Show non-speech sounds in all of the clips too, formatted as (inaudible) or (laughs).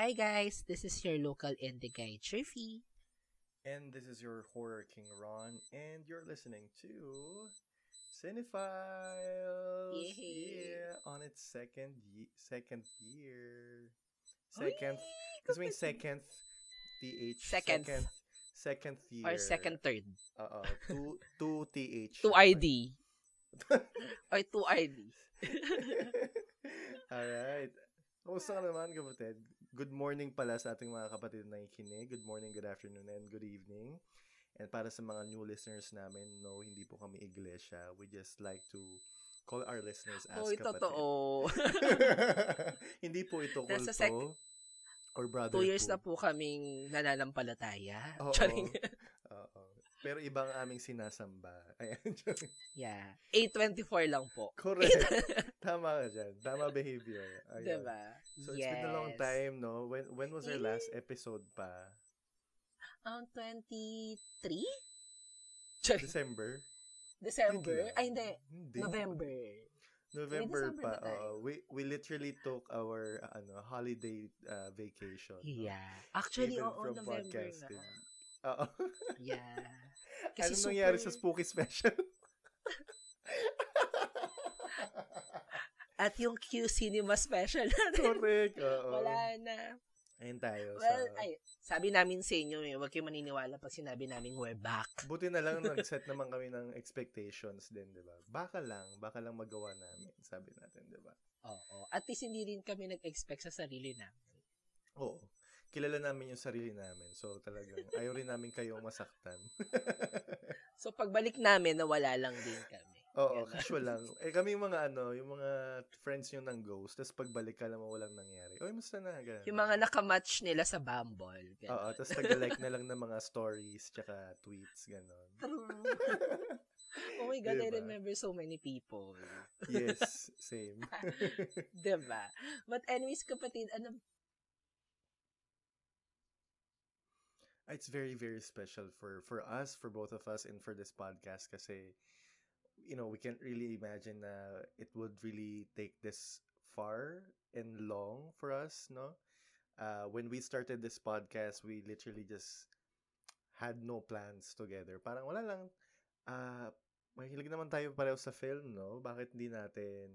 Hi guys, this is your local indie guy, Triffy. And this is your horror king Ron, and you're listening to Cinephiles. Yay. Yeah, on its second ye- second year. Second, because mean second, th. Second. second, second year. Or second third. Oo, two two th. 2ID. (laughs) Or 2ID. (laughs) Alright. Kumusta ka naman, kapatid? Good morning pala sa ating mga kapatid na nakikinig. Good morning, good afternoon, and good evening. And para sa mga new listeners namin, no, hindi po kami iglesia. We just like to call our listeners as Hoy, kapatid. totoo. (laughs) hindi po ito Nasa kulto sec- or brotherhood. Two years na po kaming nananampalataya. Oo. (laughs) Pero ibang aming sinasamba. (laughs) Ayan. yeah. 824 lang po. Correct. (laughs) Tama ka dyan. Tama behavior. Ayun. Diba? So it's been a long time, no? When when was our last episode pa? Ang 23? Charing. December? December? Ay, hindi. Hindi. November. November December pa. oo. we we literally took our uh, ano holiday uh, vacation. no? Yeah. Actually, Even oo, from November podcasting. na. Oo. (laughs) Yeah. (laughs) ano Kasi nangyari super- sa Spooky Special? At yung Q Cinema special natin. Correct. Oo. Wala na. Ayun tayo. Well, sa, ay, sabi namin sa inyo, eh, huwag kayo maniniwala pag sinabi namin we're back. Buti na lang (laughs) nag-set naman kami ng expectations din, di ba? Baka lang, baka lang magawa namin, sabi natin, di ba? Oo. At least hindi rin kami nag-expect sa sarili namin. Oo. Kilala namin yung sarili namin. So, talagang ayaw rin namin kayong masaktan. (laughs) So, pagbalik namin, nawala lang din kami. Oo, Ganun. casual lang. Eh, kami yung mga ano, yung mga friends nyo ng ghost, tapos pagbalik ka naman walang nangyari. Oy, musta na? Ganun. Yung mga nakamatch nila sa Bumble. Ganun. Oo, tapos taga-like na lang ng mga stories, tsaka tweets, gano'n. (laughs) Oh my God, I Diba? remember so many people. Yes, (laughs) same. diba? But anyways, kapatid, ano It's very, very special for for us, for both of us, and for this podcast kasi, you know, we can't really imagine na it would really take this far and long for us, no? Uh, when we started this podcast, we literally just had no plans together. Parang wala lang, uh, mahilig naman tayo pareho sa film, no? Bakit hindi natin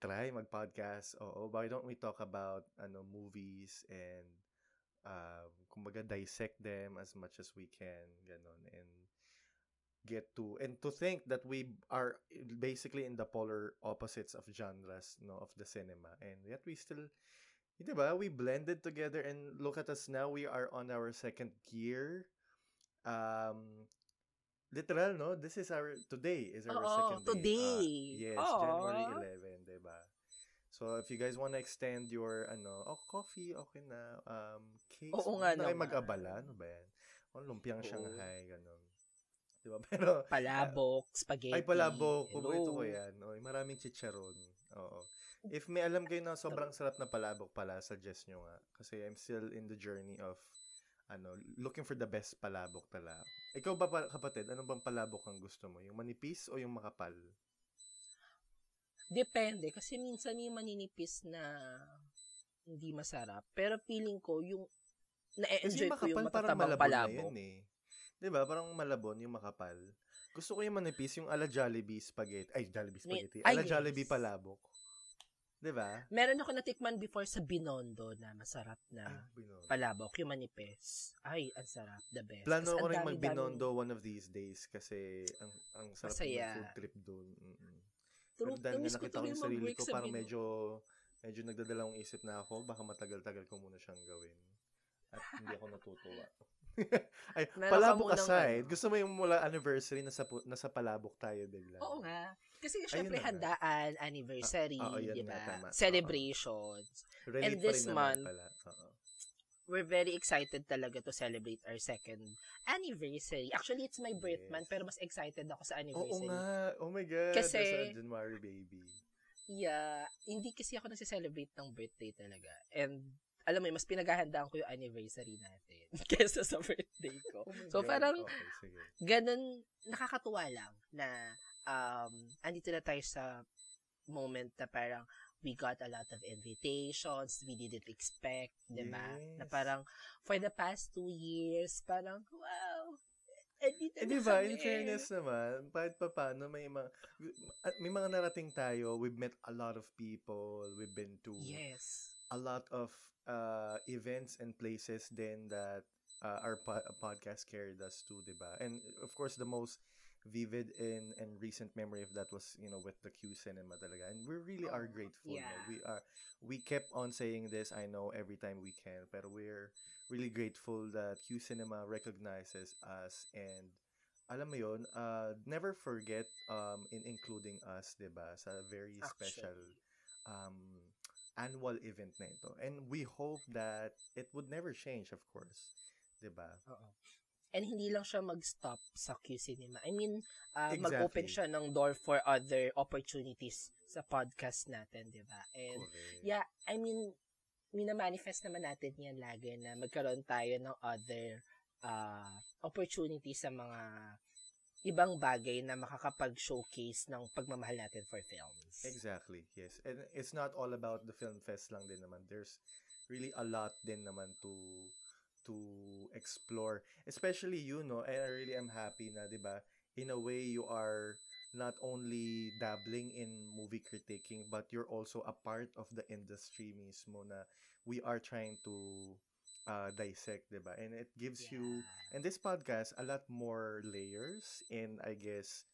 try mag-podcast? Oo, why don't we talk about ano movies and uh, kumbaga dissect them as much as we can, ganon, and get to, and to think that we are basically in the polar opposites of genres, no, of the cinema, and yet we still, di ba, we blended together, and look at us now, we are on our second year, um, literal, no, this is our, today is our Oo, second day. today. Ah, yes, Aw. January 11, di ba? So, if you guys want to extend your, ano, oh, coffee, okay na. Um, cakes, Oo nga na kayo mag-abala. Ano ba yan? Oh, lumpiang Oo. Shanghai, ganun. Di ba? (laughs) Pero, palabok, spaghetti. ay, palabok. Paborito ko yan. Oy, maraming chicharon. Oo. If may alam kayo na sobrang sarap na palabok pala, suggest nyo nga. Kasi I'm still in the journey of, ano, looking for the best palabok tala. Ikaw ba, pa- kapatid, ano bang palabok ang gusto mo? Yung manipis o yung makapal? Depende. Kasi minsan yung maninipis na hindi masarap. Pero feeling ko, yung na-enjoy yung ko yung matatabang na palabok. yun eh. 'Di ba? Parang malabon yung makapal. Gusto ko yung manipis, yung ala Jollibee spaghetti. Ay, Jollibee May- spaghetti. ay, Ala yes. Jollibee palabok. 'Di ba? Meron ako natikman before sa Binondo na masarap na Ah, palabok, yung manipis. Ay, ang sarap. The best. Plano Kasi ko rin magbinondo one of these days kasi ang ang sarap Masaya. ng food trip doon. Mm-mm. True, Pero dahil ko nakita ko yung sarili ko, sa parang medyo medyo nagdadalawang isip na ako, baka matagal-tagal ko muna siyang gawin. At hindi ako natutuwa. (laughs) Ay, Meron palabok aside, ano. gusto mo yung mula anniversary, nasa, nasa palabok tayo bigla. Oo nga. Kasi Ayun syempre na handaan, anniversary, Ah, oo, yun di nga, ba? tama. Oo. Celebrations. Relate and this month, pala. Oo. We're very excited talaga to celebrate our second anniversary. Actually, it's my birth Yes. month, pero mas excited ako sa Oo anniversary. nga. Oh my God. Kasi- January baby. Yeah, hindi kasi ako nagse-celebrate ng birthday talaga. And alam mo, yun, mas pinaghahandaan ko yung anniversary natin (laughs) kesa sa birthday ko. Oh So, God. parang Okay, sige. ganun, nakakatuwa lang na um, andito na tayo sa moment na parang we got a lot of invitations, we didn't expect, di ba? Na Yes. parang, for the past two years, parang, wow, andito Eh, na di ba, kami. in fairness naman, kahit pa paano, may mga, may mga narating tayo, we've met a lot of people, we've been to Yes. a lot of uh, events and places then that uh, our po- podcast carried us to, di ba? And of course, the most vivid in and recent memory of that was you know with the Q cinema talaga and we really are Oh, grateful yeah. no? we are we kept on saying this I know every time we can but we're really grateful that Q cinema recognizes us and alam mo yun, uh, never forget um, in including us, 'di ba sa very special um, annual event na ito. And we hope that it would never change, of course. 'Di ba Oo. And hindi lang siya mag-stop sa Q Cinema. I mean, uh, Exactly. mag-open siya ng door for other opportunities sa podcast natin, di ba? And Correct. Yeah, I mean, minamanifest naman natin yan lagi na magkaroon tayo ng other uh, opportunities sa mga ibang bagay na makakapag-showcase ng pagmamahal natin for films. Exactly, yes. And it's not all about the film fest lang din naman. There's really a lot din naman to to explore. Especially you, know, And I really am happy na, di ba, in a way you are not only dabbling in movie critiquing, but you're also a part of the industry mismo na we are trying to uh, dissect, di ba? And it gives you and this podcast a lot more layers and I guess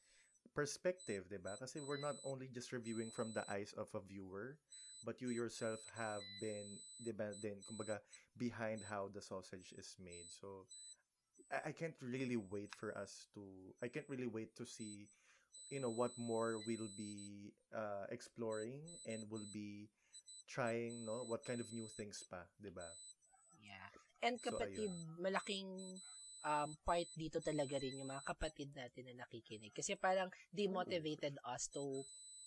perspective, 'di ba? Kasi we're not only just reviewing from the eyes of a viewer, but you yourself have been 'di ba din kumbaga behind how the sausage is made. So I, I can't really wait for us to I can't really wait to see you know what more we'll be uh, exploring and will be trying no what kind of new things pa 'di ba Yeah. And So, kapatid, malaking um, part dito talaga rin yung mga kapatid natin na nakikinig. Kasi parang they motivated us to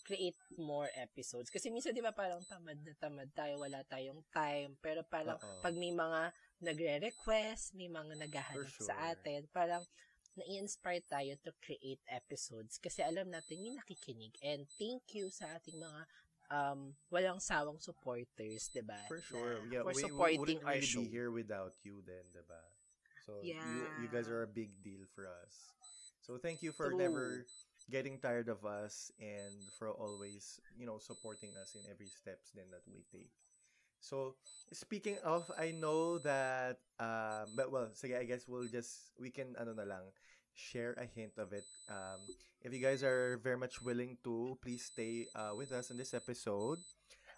create more episodes. Kasi minsan, di ba, parang tamad na tamad tayo, wala tayong time. Pero parang Oo. pag may mga nagre-request, may mga naghahanap For sa sure. atin, parang na-inspire tayo to create episodes kasi alam natin may nakikinig. And thank you sa ating mga um, walang sawang supporters, di ba? For sure. Na- Yeah, for we, we supporting wouldn't our really show. be here without you then, diba? So, you, you Yeah. guys are a big deal for us. So, thank you for True. never getting tired of us and for always, you know, supporting us in every steps then that we take. So, speaking of, I know that, um, but well, sige, I guess we'll just, we can, ano na lang, share a hint of it. Um, if you guys are very much willing to, please stay uh, with us in this episode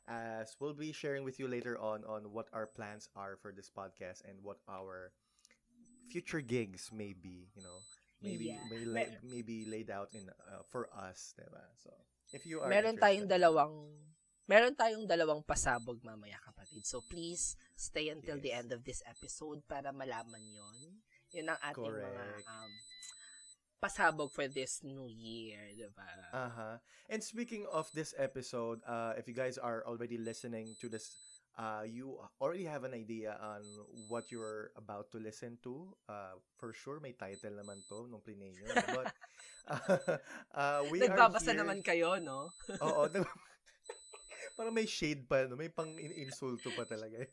as we'll be sharing with you later on on what our plans are for this podcast and what our future gigs may be, you know. Maybe Yeah. may Mer- la- maybe laid out in uh, for us, diba? So, if you are meron tayong dalawang meron tayong dalawang pasabog mamaya kapatid. So please stay until the Yes. end of this episode para malaman 'yon. 'Yun ang ating mga Correct. um pasabog for this new year, 'di ba? Uh-huh. And speaking of this episode, uh, if you guys are already listening to this, uh, you already have an idea on what you're about to listen to. Uh, for sure, may title naman to nung plinay nyo. But, uh, (laughs) uh, we Nagbabasa are here... naman kayo, no? Oo. (laughs) nag- (laughs) Parang may shade pa, no? may pang insulto pa talaga.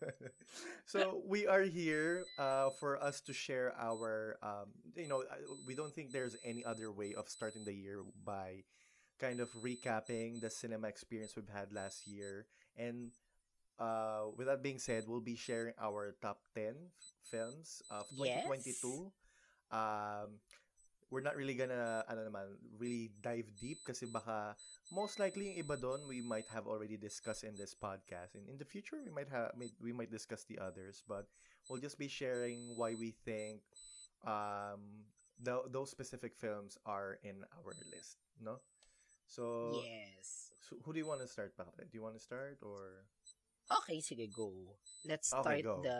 so, we are here uh, for us to share our, um, you know, uh, we don't think there's any other way of starting the year by kind of recapping the cinema experience we've had last year. And uh, with that being said, we'll be sharing our top 10 films of 2022. Um, we're not really gonna, ano naman, really dive deep kasi baka most likely yung iba doon we might have already discussed in this podcast. And in the future, we might have, we might discuss the others, but we'll just be sharing why we think um, the, those specific films are in our list, no? So, yes. So, who do you want to start, Bakit? Do you want to start or? Okay, sige, go. Let's start Okay, go. the...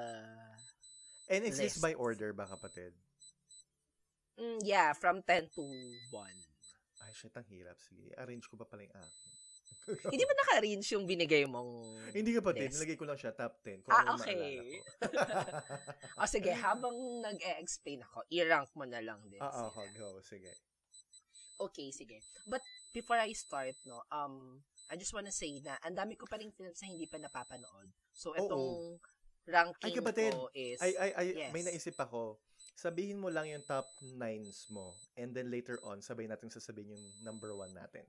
And is this list. by order ba, kapatid? Mm, yeah, from 10 to 1. Ay, shit, ang hirap. Sige, arrange ko pa pala yung akin. (laughs) Hindi ba naka-range yung binigay mong Hindi kapatid, list? nilagay ko lang siya top 10. Kung Ah, okay. maalala ko. O (laughs) sige, habang nag-e-explain ako, i-rank mo na lang din. Ah, sila. okay, go. Sige. Okay, sige. But before I start, no, um, I just wanna say na ang dami ko pa rin films na hindi pa napapanood. So, itong ranking Ay, kapatid. ko is... Ay, ay, ay, Yes. may naisip ako. Sabihin mo lang yung top 9s mo. And then later on, sabay natin sasabihin yung number 1 natin.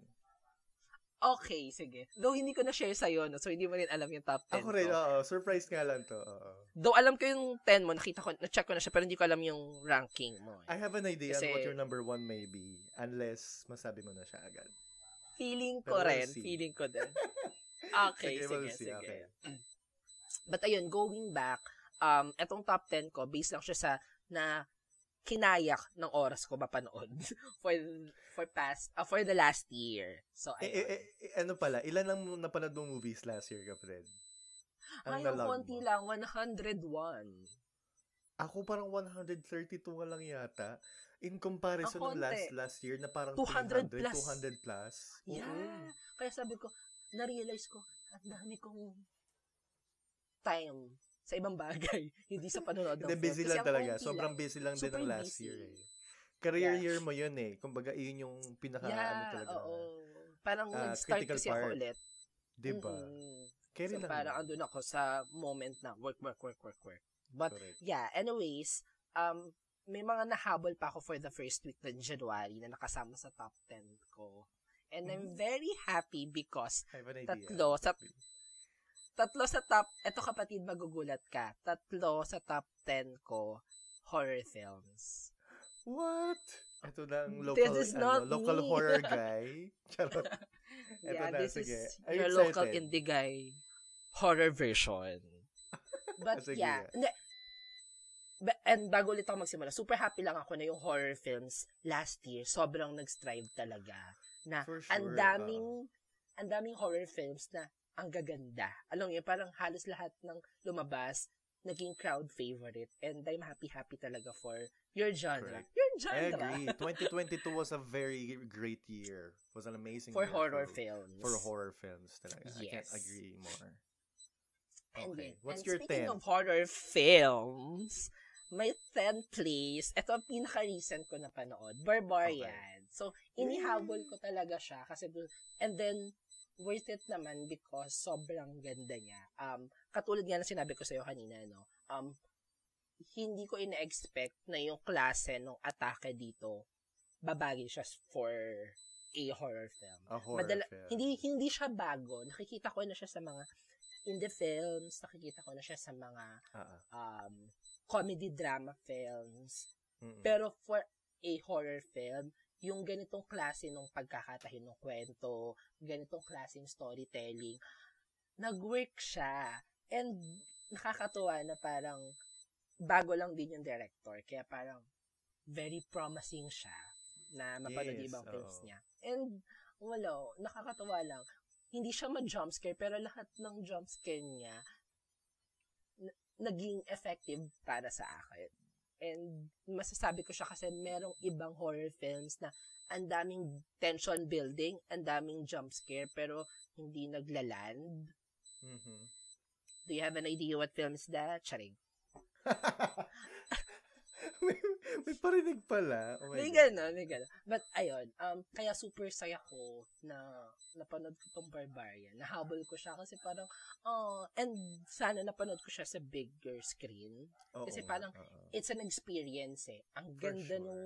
Okay, sige. Though hindi ko na-share sa'yo, no, so hindi mo rin alam yung top 10 Ako rin, ko. oo. Surprise nga lang to. Oo. Though alam ko yung 10 mo, nakita ko, na-check ko na siya, pero hindi ko alam yung ranking mo. eh. I have an idea Kasi- on what your number 1 may be. Unless masabi mo na siya agad. Feeling Pero ko we'll rin. see. Feeling ko din. (laughs) Okay, Sige, we'll sige. Okay. But ayun, going back, um, etong top 10 ko, based lang siya sa na kinayak ng oras ko mapanood (laughs) for for past uh, for the last year. So Eh, ayun. eh, eh, eh, ano pala, ilan ang napanood mong movies last year, kapatid? Ay, ang nalog konti mo? lang, 101. Ako parang 132 nga lang yata. In comparison ng last last year na parang 200 300, plus. 200 plus. Oo. Yeah. Kaya sabi ko, na-realize ko, ang dami kong time sa ibang bagay, (laughs) hindi sa panonood ng film. busy lang ang talaga. Sobrang busy lang din ng last busy. year eh. Career Yeah. year mo yun eh. Kumbaga, yun yung pinaka ano Yeah, talaga. oo. Parang Ah, nag-start critical kasi ako part. ulit. Diba? Mm-mm. Carry So, lang. parang andun ako sa moment na work, work, work, work, work. But, Correct. yeah, anyways, um, may mga nahabol pa ako for the first week ng January na nakasama sa top 10 ko. And I'm Mm. very happy because tatlo sa tatlo sa top, eto kapatid magugulat ka, tatlo sa top 10 ko, horror films. What? Ito na ang This local, is ano, not local me. horror (laughs) guy. Charot. Ito yeah, na, this sige. is Are your local excited? indie guy horror version. (laughs) But Sige yeah, and bago ulit ako magsimula, super happy lang ako na yung horror films last year, sobrang nag-strive talaga. Na For ang sure, daming, ang daming horror films na ang gaganda. Alam niyo, parang halos lahat ng lumabas, naging crowd favorite. And I'm happy-happy talaga for your genre. Correct. Your I genre. agree. 2022 was a very great year. was an amazing For year horror for, films. For horror films talaga. I can't Yes. agree more. And, Okay. then- What's and your speaking 10? of horror films, my 10 place, ito ang pinaka-recent ko na panood, Barbarian. So, inihabol ko talaga siya kasi, and then, worth it naman because sobrang ganda niya. Um, katulad nga na sinabi ko sa'yo kanina, no, um, hindi ko ina-expect na yung klase ng atake dito, babagi siya for a horror film. A horror Madala- film. Hindi hindi siya bago. Nakikita ko na siya sa mga indie films, nakikita ko na siya sa mga ah. um, comedy drama films. Mm-mm. Pero for a horror film, yung ganitong klase ng pagkakatahin ng kwento, ganitong klaseng storytelling, nag-work siya. And nakakatuwa na parang bago lang din yung director. Kaya parang very promising siya na mapanood Yes, ibang films oo. niya. And wala, nakakatawa lang. Hindi siya ma-jumpscare, pero lahat ng jumpscare niya naging effective para sa akin. And masasabi ko siya kasi merong ibang horror films na ang daming tension building, ang daming jump scare, pero hindi naglaland. Mhm. Do you have an idea what film is that? Charing. (laughs) (laughs) may, may parinig pala. Oh my May gano'n, may gano'n. But, ayun, um, kaya super saya ko na napanood ko tong Barbarian. Nahabol ko siya kasi parang, oh, and sana napanood ko siya sa bigger screen. Oo, kasi parang, oo. It's an experience eh. Ang ganda sure. nung,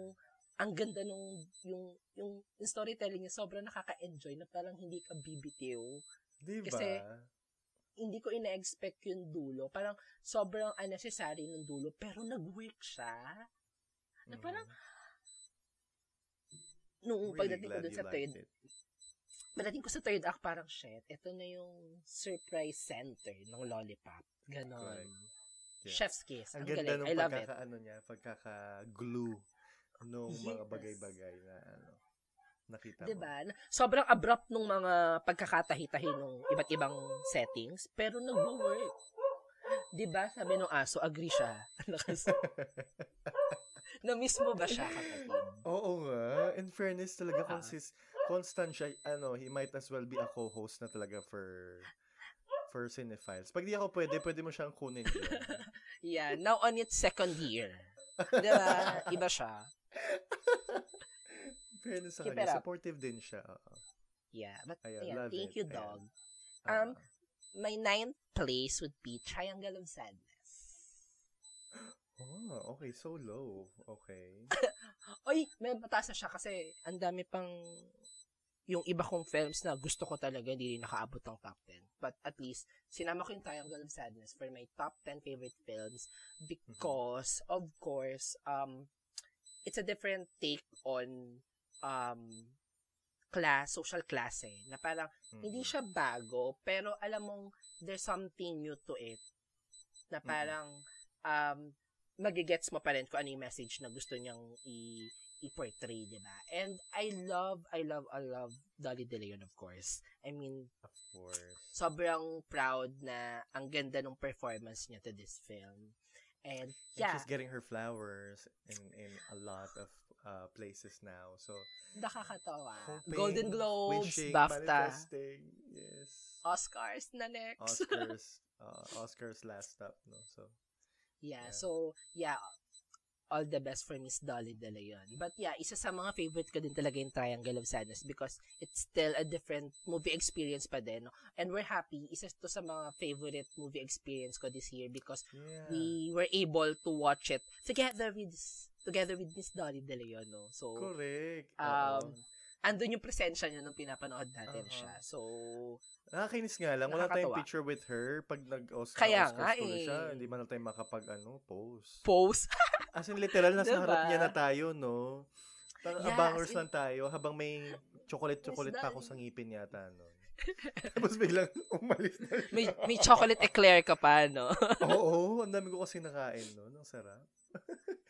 ang ganda nung, yung, yung, yung storytelling niya, sobrang nakaka-enjoy na parang hindi ka bibitiw. Diba? kasi- Hindi ko ina-expect yung dulo. Parang sobrang unnecessary ng dulo, pero nag-work siya. Na Mhm. parang, nung Really pagdating ko dun sa third, it. pagdating ko sa third act, parang, shit, ito na yung surprise center ng Lollipop. Ganon. Correct. Yeah. Chef's kiss. Ang Ang, ganda galing. I love it. pagkaka-ano niya, pagkaka-glue nung mga Yes. bagay-bagay na ano, nakita mo. Diba? Na- Sobrang abrupt nung mga pagkakatahi-tahi nung iba't ibang settings, pero nag-work. Diba? Sabi nung aso, agree siya. (laughs) (laughs) Na-miss mo ba siya, kapatid? Oo nga. In fairness talaga, Ah. consist, constant siya. Ano, he might as well be a co-host na talaga for for Cinephiles. Pag di ako pwede, pwede mo siyang kunin. (laughs) Yeah, now on its second year. Diba? Iba siya. Fairness sa kanya, supportive din siya. Oo. Yeah, but Ayan, yeah, thank it. you, dog. Um, my ninth place would be Triangle of Sadness. oh, okay. So low. Okay. (laughs) Oy, may mataas na siya kasi ang dami pang yung iba kong films na gusto ko talaga hindi rin nakaabot ng top 10. But at least, sinama ko yung Triangle of Sadness for my top 10 favorite films because, of course, um, it's a different take on um, class, social class eh. Na parang, hindi Mm-mm. siya bago, pero alam mong there's something new to it. Na parang, um, magigets mo pa rin kung ano yung message na gusto niyang i- i-portray, di ba? And I love, I love, I love Dolly De Leon, of course. I mean, Of course. sobrang proud na ang ganda ng performance niya to this film. And, And yeah, she's getting her flowers in in a lot of uh, places now. So, nakakatawa. hoping, Golden Globes, wishing, BAFTA, yes. Oscars na next. Oscars, (laughs) uh, Oscars last stop, no? So, Yeah, Yeah. so, yeah, all the best for Miss Dolly De Leon. But yeah, isa sa mga favorite ko din talaga yung Triangle of Sadness because it's still a different movie experience pa din. no? And we're happy, isa to sa mga favorite movie experience ko this year because yeah. we were able to watch it together with together with Miss Dolly De Leon. No? So, Correct. um, Oo. andun yung presensya niya nung pinapanood natin Uh-huh. siya. So, Nakakainis nga lang. Wala tayong picture with her pag nag-Oscar Kaya Oscars nga eh. siya. Hindi man na tayo makapag, ano, post. pose. (laughs) As in, literal, nasa Diba? harap niya na tayo, no? Parang Yeah, abangers in- lang tayo habang may chocolate-chocolate pa ako sa ngipin yata, no? (laughs) Tapos biglang umalis na siya. may, may chocolate eclair ka pa, no? (laughs) Oo, ang dami ko kasi nakain, no? Ang sarap.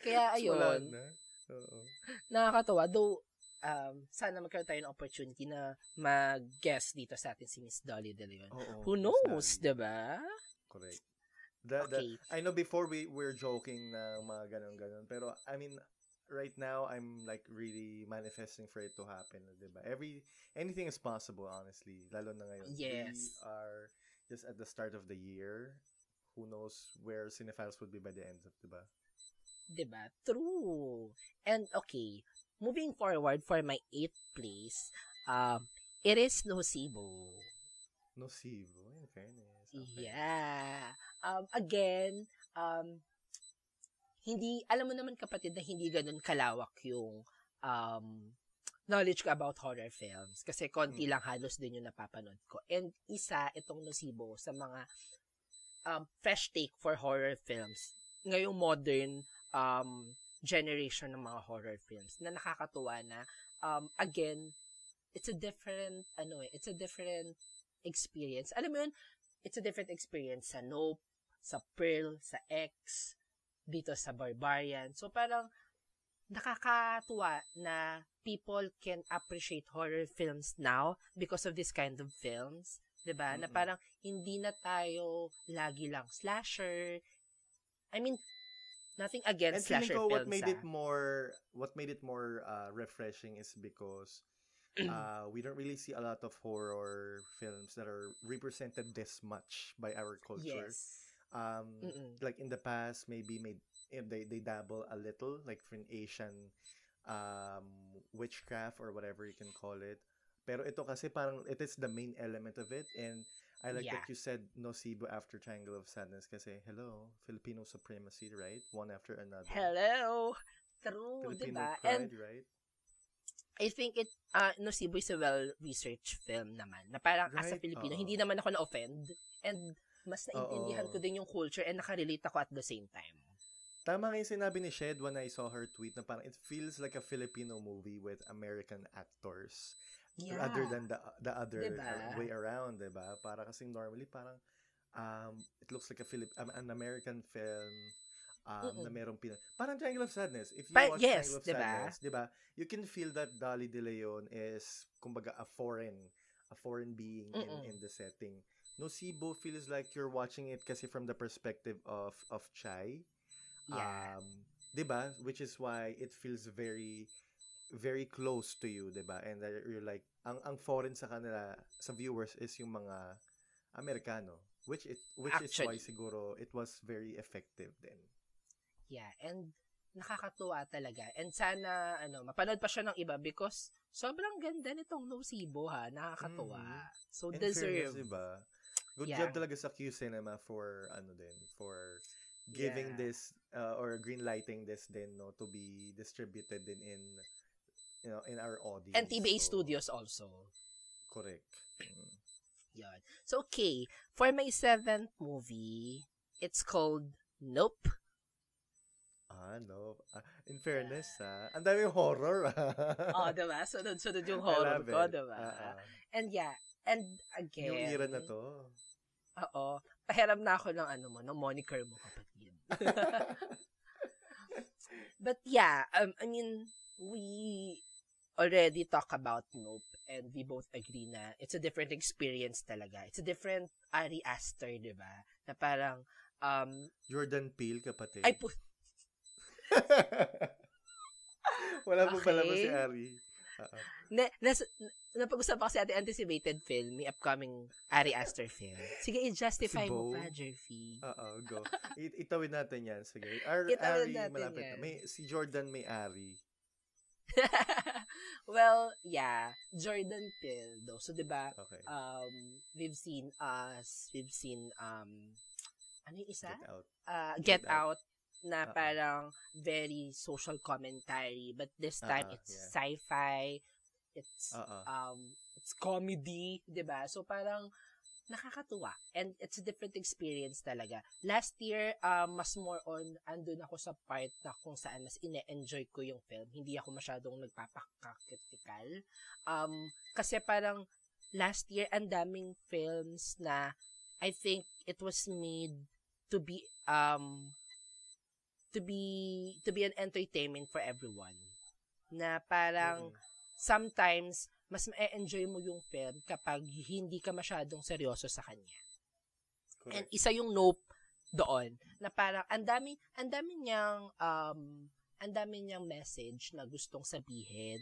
Kaya Tapos wala ayun. na. Oo. nakakatawa. Though, um, sana magkaroon tayo ng opportunity na mag-guest dito sa atin si Miss Dolly De Leon. Oo, Who knows, Dolly. diba? Correct. The, the, Okay. I know before we were joking na mga ganon-ganon, pero I mean, right now, I'm like really manifesting for it to happen, diba? Every, anything is possible, honestly. Lalo na ngayon. Yes. We are just at the start of the year. Who knows where Cinephiles would be by the end of, diba? Diba? True. And okay, moving forward for my eighth place, um, it is Nocibo. Nocivo, in fairness. Okay. Yeah. Um, again, um, hindi, alam mo naman kapatid na hindi ganun kalawak yung um, knowledge ko about horror films. Kasi konti Mm. lang halos din yung napapanood ko. And isa, itong Nocibo sa mga um, fresh take for horror films. Ngayong modern um, generation ng mga horror films na nakakatuwa na um, again, it's a different, ano eh, it's a different experience. Alam mo yun, it's a different experience sa Nope, sa Pearl, sa X, dito sa Barbarian. So parang nakakatuwa na people can appreciate horror films now because of this kind of films. 'Di ba? Na parang hindi na tayo lagi lang slasher. I mean, nothing And against feeling slasher ko what films. made ah. it more what made it more uh, refreshing is because (clears throat) uh, we don't really see a lot of horror films that are represented this much by our culture. Yes. Um, Mm-mm. like in the past, maybe made if they they dabble a little, like for an Asian um, witchcraft or whatever you can call it. Pero ito kasi parang it is the main element of it and I like Yeah. that you said Nocibo after Triangle of Sadness kasi hello, Filipino supremacy, right? One after another. Hello. True, Filipino 'di ba? pride, And right? I think it uh Nocibo is a well-researched film naman. Na parang as a Right, Filipino, oo. hindi naman ako na-offend and mas naintindihan ko din yung culture and nakarelate ako at the same time. Tama nga yung sinabi ni Shed when I saw her tweet na parang it feels like a Filipino movie with American actors. Yeah. Rather than the the other Diba? way around, 'di ba? Para kasi normally parang um it looks like a Philip um, an American film um na Mm-mm. merong pina parang Triangle of Sadness. If you Pa- watch yes, Triangle of diba? Sadness, 'di ba? You can feel that Dolly De Leon is kumbaga a foreign a foreign being in, Mm-mm. in the setting. Nocibo feels like you're watching it kasi from the perspective of of Chai. Yeah. Um, 'di ba? Which is why it feels very very close to you, 'di ba? And that you're like ang ang foreign sa kanila sa viewers is yung mga Amerikano, which it which is why Actually. siguro it was very effective then. Yeah, and nakakatuwa talaga. And sana, ano, mapanood pa siya ng iba because sobrang ganda nitong Nocibo, ha? Nakakatuwa. Mhm. So, deserve. fairness, 'di ba? Good Yeah. job talaga sa Q Cinema for ano din, for giving Yeah. this uh, or green lighting this din no to be distributed din in you know in our audience. And TBA So, Studios also. Correct. Mm. Yun. So, okay. For my seventh movie, it's called Nope. Ah, no. Ah, in fairness, ah, ang daming horror. (laughs) oh, diba? Sunod-sunod yung horror ko, diba? Ah. And yeah, and again. Yung era na to. Oo. Pahiram na ako ng ano mo, ng moniker mo, kapatid. (laughs) But yeah, um, I mean, we already talk about Nope and we both agree na it's a different experience talaga. It's a different Ari Aster, di ba? Na parang, um, Jordan Peele, kapatid. ay po, (laughs) Wala po pala po si Okay. Ari. Ah. na, nas, napag-usapan kasi ating anticipated film, may upcoming Ari Aster film. Sige, i-justify Si mo Bo. pa, Jerfy. Oo, go. It, itawid natin yan. Sige. Ar, Itawid Ari, natin malapit yan. na. May, si Jordan may Ari. (laughs) well, yeah, Jordan Peele though. So, 'di ba? Okay. Um, we've seen us, we've seen um ano yung isa? Get out. Uh, Get Get, Out. na Uh-uh. parang very social commentary but this time Uh-uh, it's yeah. sci-fi it's Uh-uh. um it's comedy 'di ba so parang nakakatuwa. And it's a different experience talaga. Last year um mas more on andun ako sa part na kung saan mas ine-enjoy ko yung film. Hindi ako masyadong nagpapakakritikal. Um kasi parang last year ang daming films na I think it was made to be um to be to be an entertainment for everyone. Na parang Mm. sometimes mas ma-enjoy mo yung film kapag hindi ka masyadong seryoso sa kanya. And Correct. isa yung nope doon na parang ang dami ang dami niyang um ang dami niyang message na gustong sabihin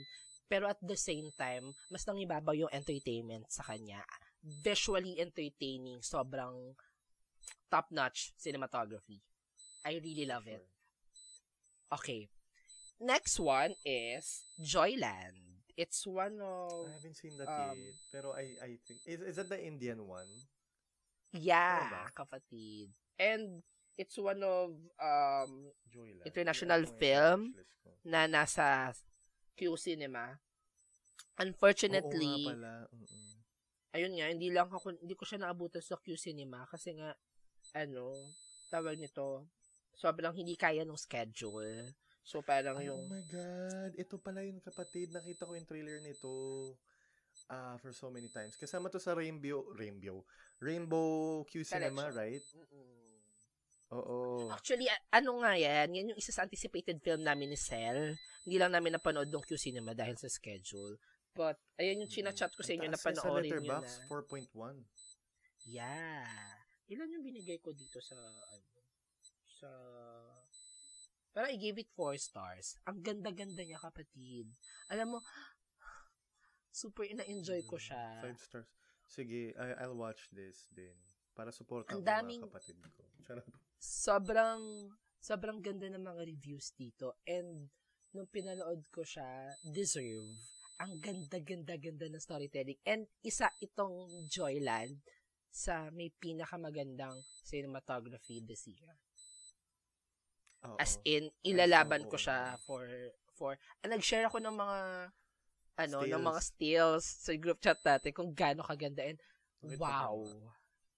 pero at the same time mas nangibabaw yung entertainment sa kanya. Visually entertaining, sobrang top-notch cinematography. I really love it. Okay. Next one is Joyland. It's one of I haven't seen that Um, yet. Pero I I think is is that the Indian one? yeah, Ano kapatid. And it's one of um Joyland. International Yan, film? na nasa Q Cinema. Oo Unfortunately, nga pala. Mm-mm. ayun nga, hindi lang ako, hindi ko siya naabutan sa Q Cinema kasi nga, ano, tawag nito, sobrang hindi kaya ng schedule. So, parang Ay, yung, oh my God. Ito pala yun, kapatid. Nakita ko yung trailer nito ah for so many times. Kasama to sa Rainbow, Rainbow, Rainbow Q Cinema, Collection. right? Mm-mm. Oo. Actually, ano nga yan? Yan yung isa sa anticipated film namin ni Cell. Hindi lang namin napanood ng Q Cinema dahil sa schedule. But, ayun yung chinachat ko sa inyo Ang na taas niya panoorin Sa nyo na. Letterboxd, 4.1. Yeah. Ilan yung binigay ko dito sa, ano, sa, parang I gave it 4 stars. Ang ganda-ganda niya, kapatid. Alam mo, (sighs) super na-enjoy ko siya. 5 stars. Sige, I, I'll watch this din. Para supportan Ang ko daming- mga kapatid ko. (laughs) Charot. Sobrang, sobrang ganda ng mga reviews dito. And, nung pinanood ko siya, deserve. Ang ganda-ganda-ganda ng storytelling. And, isa itong Joyland sa may pinakamagandang cinematography this year. Oo. As in, ilalaban ko siya for, for, ah, nag-share ako ng mga, ano, ng Stills. mga stills sa group chat natin kung gaano kaganda. And, wow.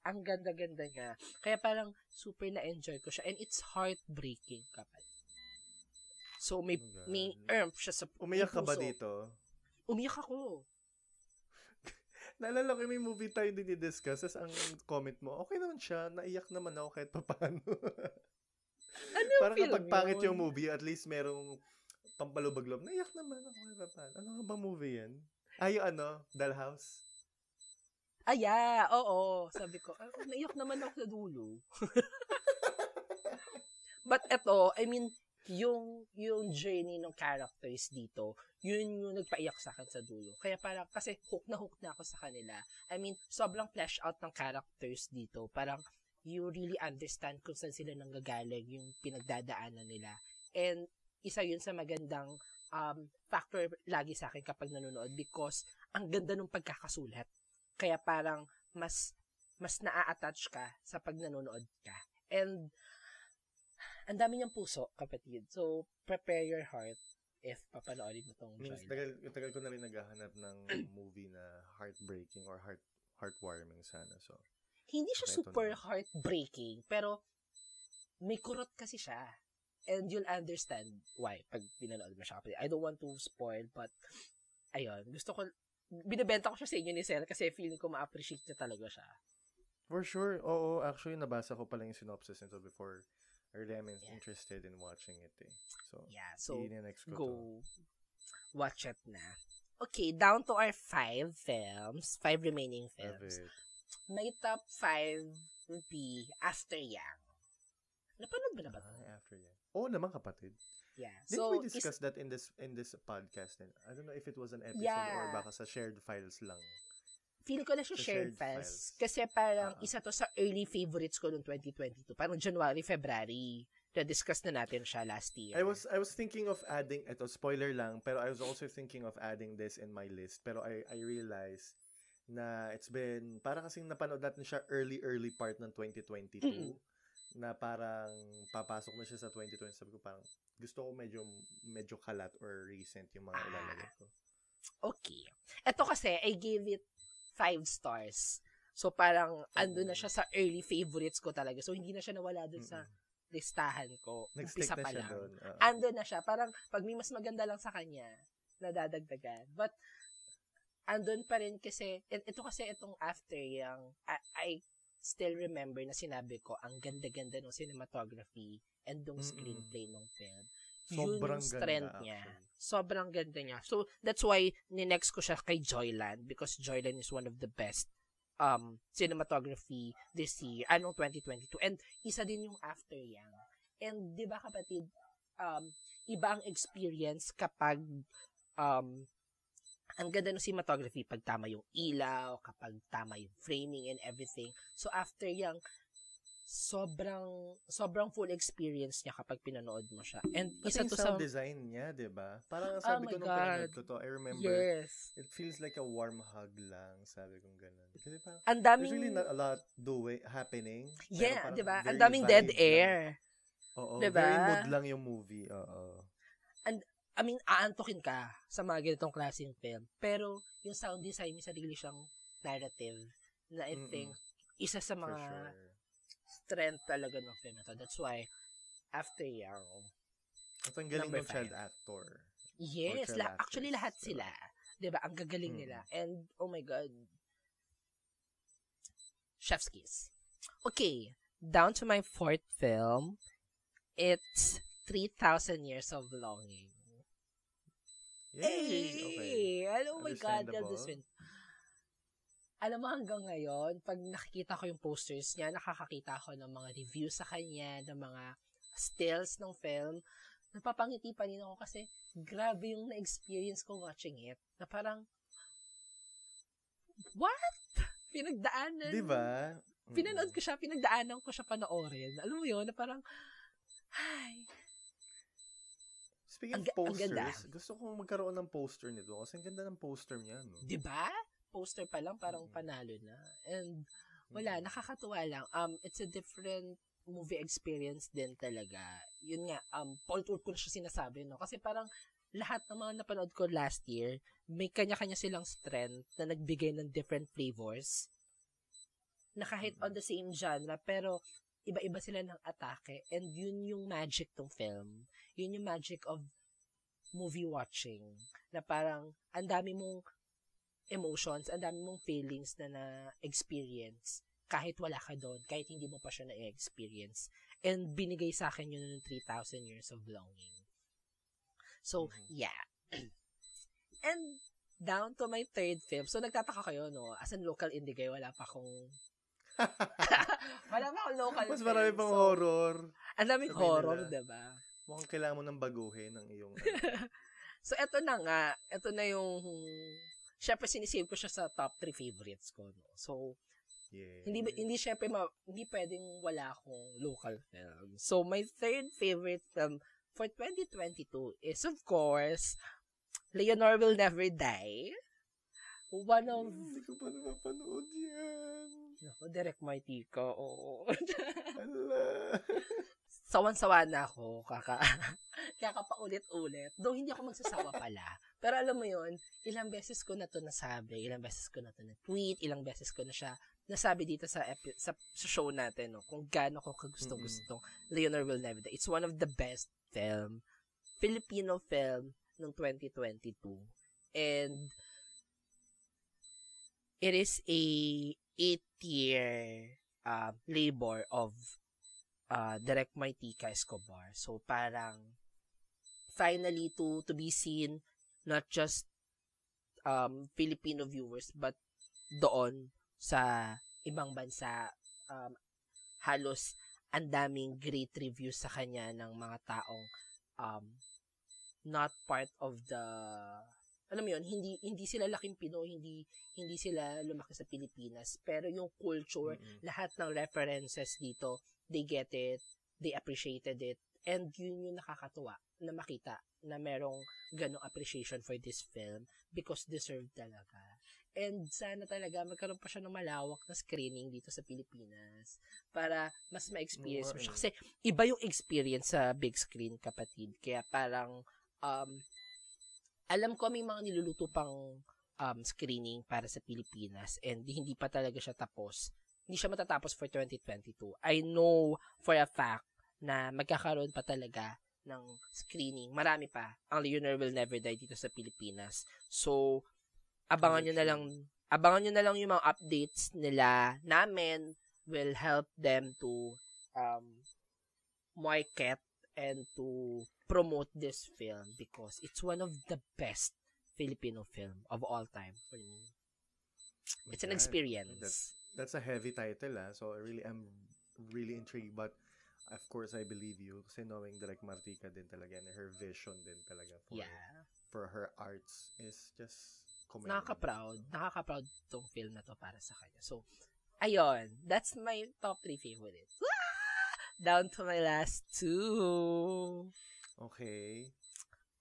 ang ganda-ganda niya. Kaya parang super na-enjoy ko siya. And it's heartbreaking kapal. So, may, Oh may erm siya sa Umiyak ka ba dito? Umiyak ako. (laughs) Naalala ko may movie tayo dinidiscuss. Tapos ang comment mo, okay naman siya. Naiyak naman ako kahit papaano. (laughs) Ano Parang film kapag pangit yun? yung movie, at least merong pampalubag-loob. Naiyak naman ako papaano. Ano nga bang movie yan? Ah, yung ano? Dollhouse? Ah, yeah. Oo. Sabi ko, ah, naiyak naman ako sa dulo. (laughs) But eto, I mean, yung yung journey ng characters dito, yun yung nagpaiyak sa akin sa dulo. Kaya parang, kasi hook na hook na ako sa kanila. I mean, sobrang flesh out ng characters dito. Parang, you really understand kung saan sila nanggagaling, yung pinagdadaanan nila. And, isa yun sa magandang um, factor lagi sa akin kapag nanonood because ang ganda ng pagkakasulat. Kaya parang mas mas naa-attach ka sa pag nanonood ka. And ang dami niyang puso, kapatid. So, prepare your heart if papanoorin mo tong Means, tagal, tagal ko na rin naghahanap ng (clears throat) movie na heartbreaking or heart heartwarming sana. So, Hindi siya super heartbreaking, pero may kurot kasi siya. And you'll understand why pag pinanood mo siya. I don't want to spoil, but ayun, gusto ko, binibenta ko siya sa inyo ni Sel kasi feeling ko ma-appreciate niya talaga siya. for sure, oo, actually, nabasa ko pala yung synopsis nito before early I'm Yeah. interested in watching it eh. So, Yeah, so i-next ko to. go watch it na. Okay, down to our five films, five remaining films. My top five would be After Yang. Napanood mo na ba? Ah, after yan. Oo naman, kapatid. Yeah. Did so, we is- discuss that in this in this podcast? And I don't know if it was an episode Yeah. or baka sa shared files lang. feel ko na siya Sa shared shared files. files. Kasi parang Ah. isa to sa early favorites ko noong 2022. Parang January, February. Na-discuss na natin siya last year. I was I was thinking of adding ito spoiler lang pero I was also thinking of adding this in my list pero I I realized na it's been para kasing napanood natin siya early early part ng 2022 Mm-mm. na parang papasok na siya sa 2020 sabi ko parang gusto ko medyo medyo kalat or recent yung mga Ah. ilalagay ko. Okay. Ito kasi, I gave it five stars. So, parang, ando na siya sa early favorites ko talaga. So, hindi na siya nawala dun sa Mm-mm. listahan ko. Nag-stick na pa siya lang. doon. oo. Ando na siya. Parang, pag may mas maganda lang sa kanya, nadadagdagan. But, andun pa rin kasi, ito kasi itong after yung, I, I still remember na sinabi ko, ang ganda-ganda ng cinematography and ng screenplay ng film. Sobrang Yun yung strength ganda, niya. actually. Sobrang ganda niya. So, that's why, ninext ko siya kay Joyland because Joyland is one of the best um cinematography this year, anong 2022. And isa din yung After Yang. And di ba kapatid, um, iba ang experience kapag um, ang ganda ng cinematography pag tama yung ilaw, kapag tama yung framing and everything. So after yang sobrang sobrang full experience niya kapag pinanood mo siya. And Pati isa to sa sound design niya, 'di ba? Parang Oh sabi my ko nung God. pinanood ko to, I remember Yes. it feels like a warm hug lang, sabi kong ganun. Kasi parang Ang there's daming really not a lot doing happening. Yeah, 'di ba? Ang daming dead vibe lang. air. Oo, 'Di ba? very mood lang yung movie. Oo. I mean, aantokin ka sa mga ganitong klaseng film. Pero, yung sound design, may sarili siyang narrative na I Mm-mm. think, isa sa For mga sure. strength talaga ng film na to. That's why, after Yang, At ang galing ng child actor. yes, child la- actually actors, lahat diba? sila. 'Di ba Ang gagaling Mm. nila. And, oh my God. Chef's kiss. Okay, down to my fourth film. It's 3,000 Years of Longing. Yay! Okay. Oh my God. Tilda Swinton. Alam mo hanggang ngayon, pag nakikita ko yung posters niya, nakakakita ako ng mga reviews sa kanya, ng mga stills ng film, napapangiti pa rin ako kasi grabe yung na-experience ko watching it. Na parang, what? Pinagdaanan. Di ba? Mm. Pinanood ko siya, pinagdaanan ko siya panoorin. Alam mo yun, na parang, ay, Speaking Ang of ga- ang ganda. posters, gusto kong magkaroon ng poster nito kasi ang ganda ng poster niya, no? Ba? Poster pa lang, parang Mm. panalo na. And, wala, nakakatuwa lang. Um, it's a different movie experience din talaga. Yun nga, um, paulit-ulit ko na siya sinasabi, no? Kasi parang, lahat ng mga napanood ko last year, may kanya-kanya silang strength na nagbigay ng different flavors. na kahit on the same genre, pero iba-iba sila ng atake. And yun yung magic ng film. Yun yung magic of movie watching. Na parang, ang dami mong emotions, ang dami mong feelings na na-experience kahit wala ka doon, kahit hindi mo pa siya na-experience. And binigay sa akin yun ng 3,000 years of longing. So, Mhm. yeah. (clears throat) And down to my third film. So, nagtataka kayo, no? As in local indie guy, wala pa akong... (laughs) akong local Mas marami film. pang So, horror. Ang daming horror, nila. diba? Mukhang kailangan mo nang baguhin ang iyong... (laughs) ano. So, eto na nga. Eto na yung... Siyempre, sinisave ko siya sa top 3 favorites ko. No? So, yeah. hindi hindi syempre ma, hindi pwedeng wala akong local film. So, my third favorite film for 2022 is, of course, Leonor Will Never Die. One of... Hindi ko pa napapanood yan. Naku, Direct Mighty. Oo. (laughs) Ala. sawan-sawa na ako, kaka, (laughs) kakapaulit-ulit. Though hindi ako magsasawa pala. Pero alam mo yon ilang beses ko na to nasabi, ilang beses ko na to na-tweet, ilang beses ko na siya nasabi dito sa epi- sa, show natin, no, kung gaano ko kagusto-gusto Leonor Will Never Die. It's one of the best film, Filipino film ng 2022. And it is a eight-year uh, labor of uh, Direct Maitika Escobar. So, parang, finally, to, to be seen, not just um, Filipino viewers, but doon sa ibang bansa, um, halos ang daming great reviews sa kanya ng mga taong um, not part of the alam mo yun, hindi hindi sila laking Pinoy, hindi hindi sila lumaki sa Pilipinas, pero yung culture, Mm-mm. lahat ng references dito, they get it, they appreciated it, and yun yung nakakatuwa na makita na merong ganong appreciation for this film because deserved talaga. And sana talaga magkaroon pa siya ng malawak na screening dito sa Pilipinas para mas ma-experience mo siya. Kasi iba yung experience sa big screen, kapatid. Kaya parang um, alam ko may mga niluluto pang um, screening para sa Pilipinas and hindi pa talaga siya tapos. Hindi siya matatapos for 2022. I know for a fact na magkakaroon pa talaga ng screening. Marami pa. Ang Leonor Will Never Die dito sa Pilipinas. So, abangan nyo na lang abangan nyo na lang yung mga updates nila namin will help them to um, market and to promote this film because it's one of the best Filipino film of all time for me. It's an experience. That's that's a heavy title ah. So I really am really intrigued but of course I believe you kasi knowing Direk Martika din talaga and her vision din talaga for yeah. for her arts is just commendable. Nakaka-proud. Nakaka-proud tong film na to para sa kanya. So, ayun. That's my top three favorites. (laughs) Ah! Down to my last two. Okay.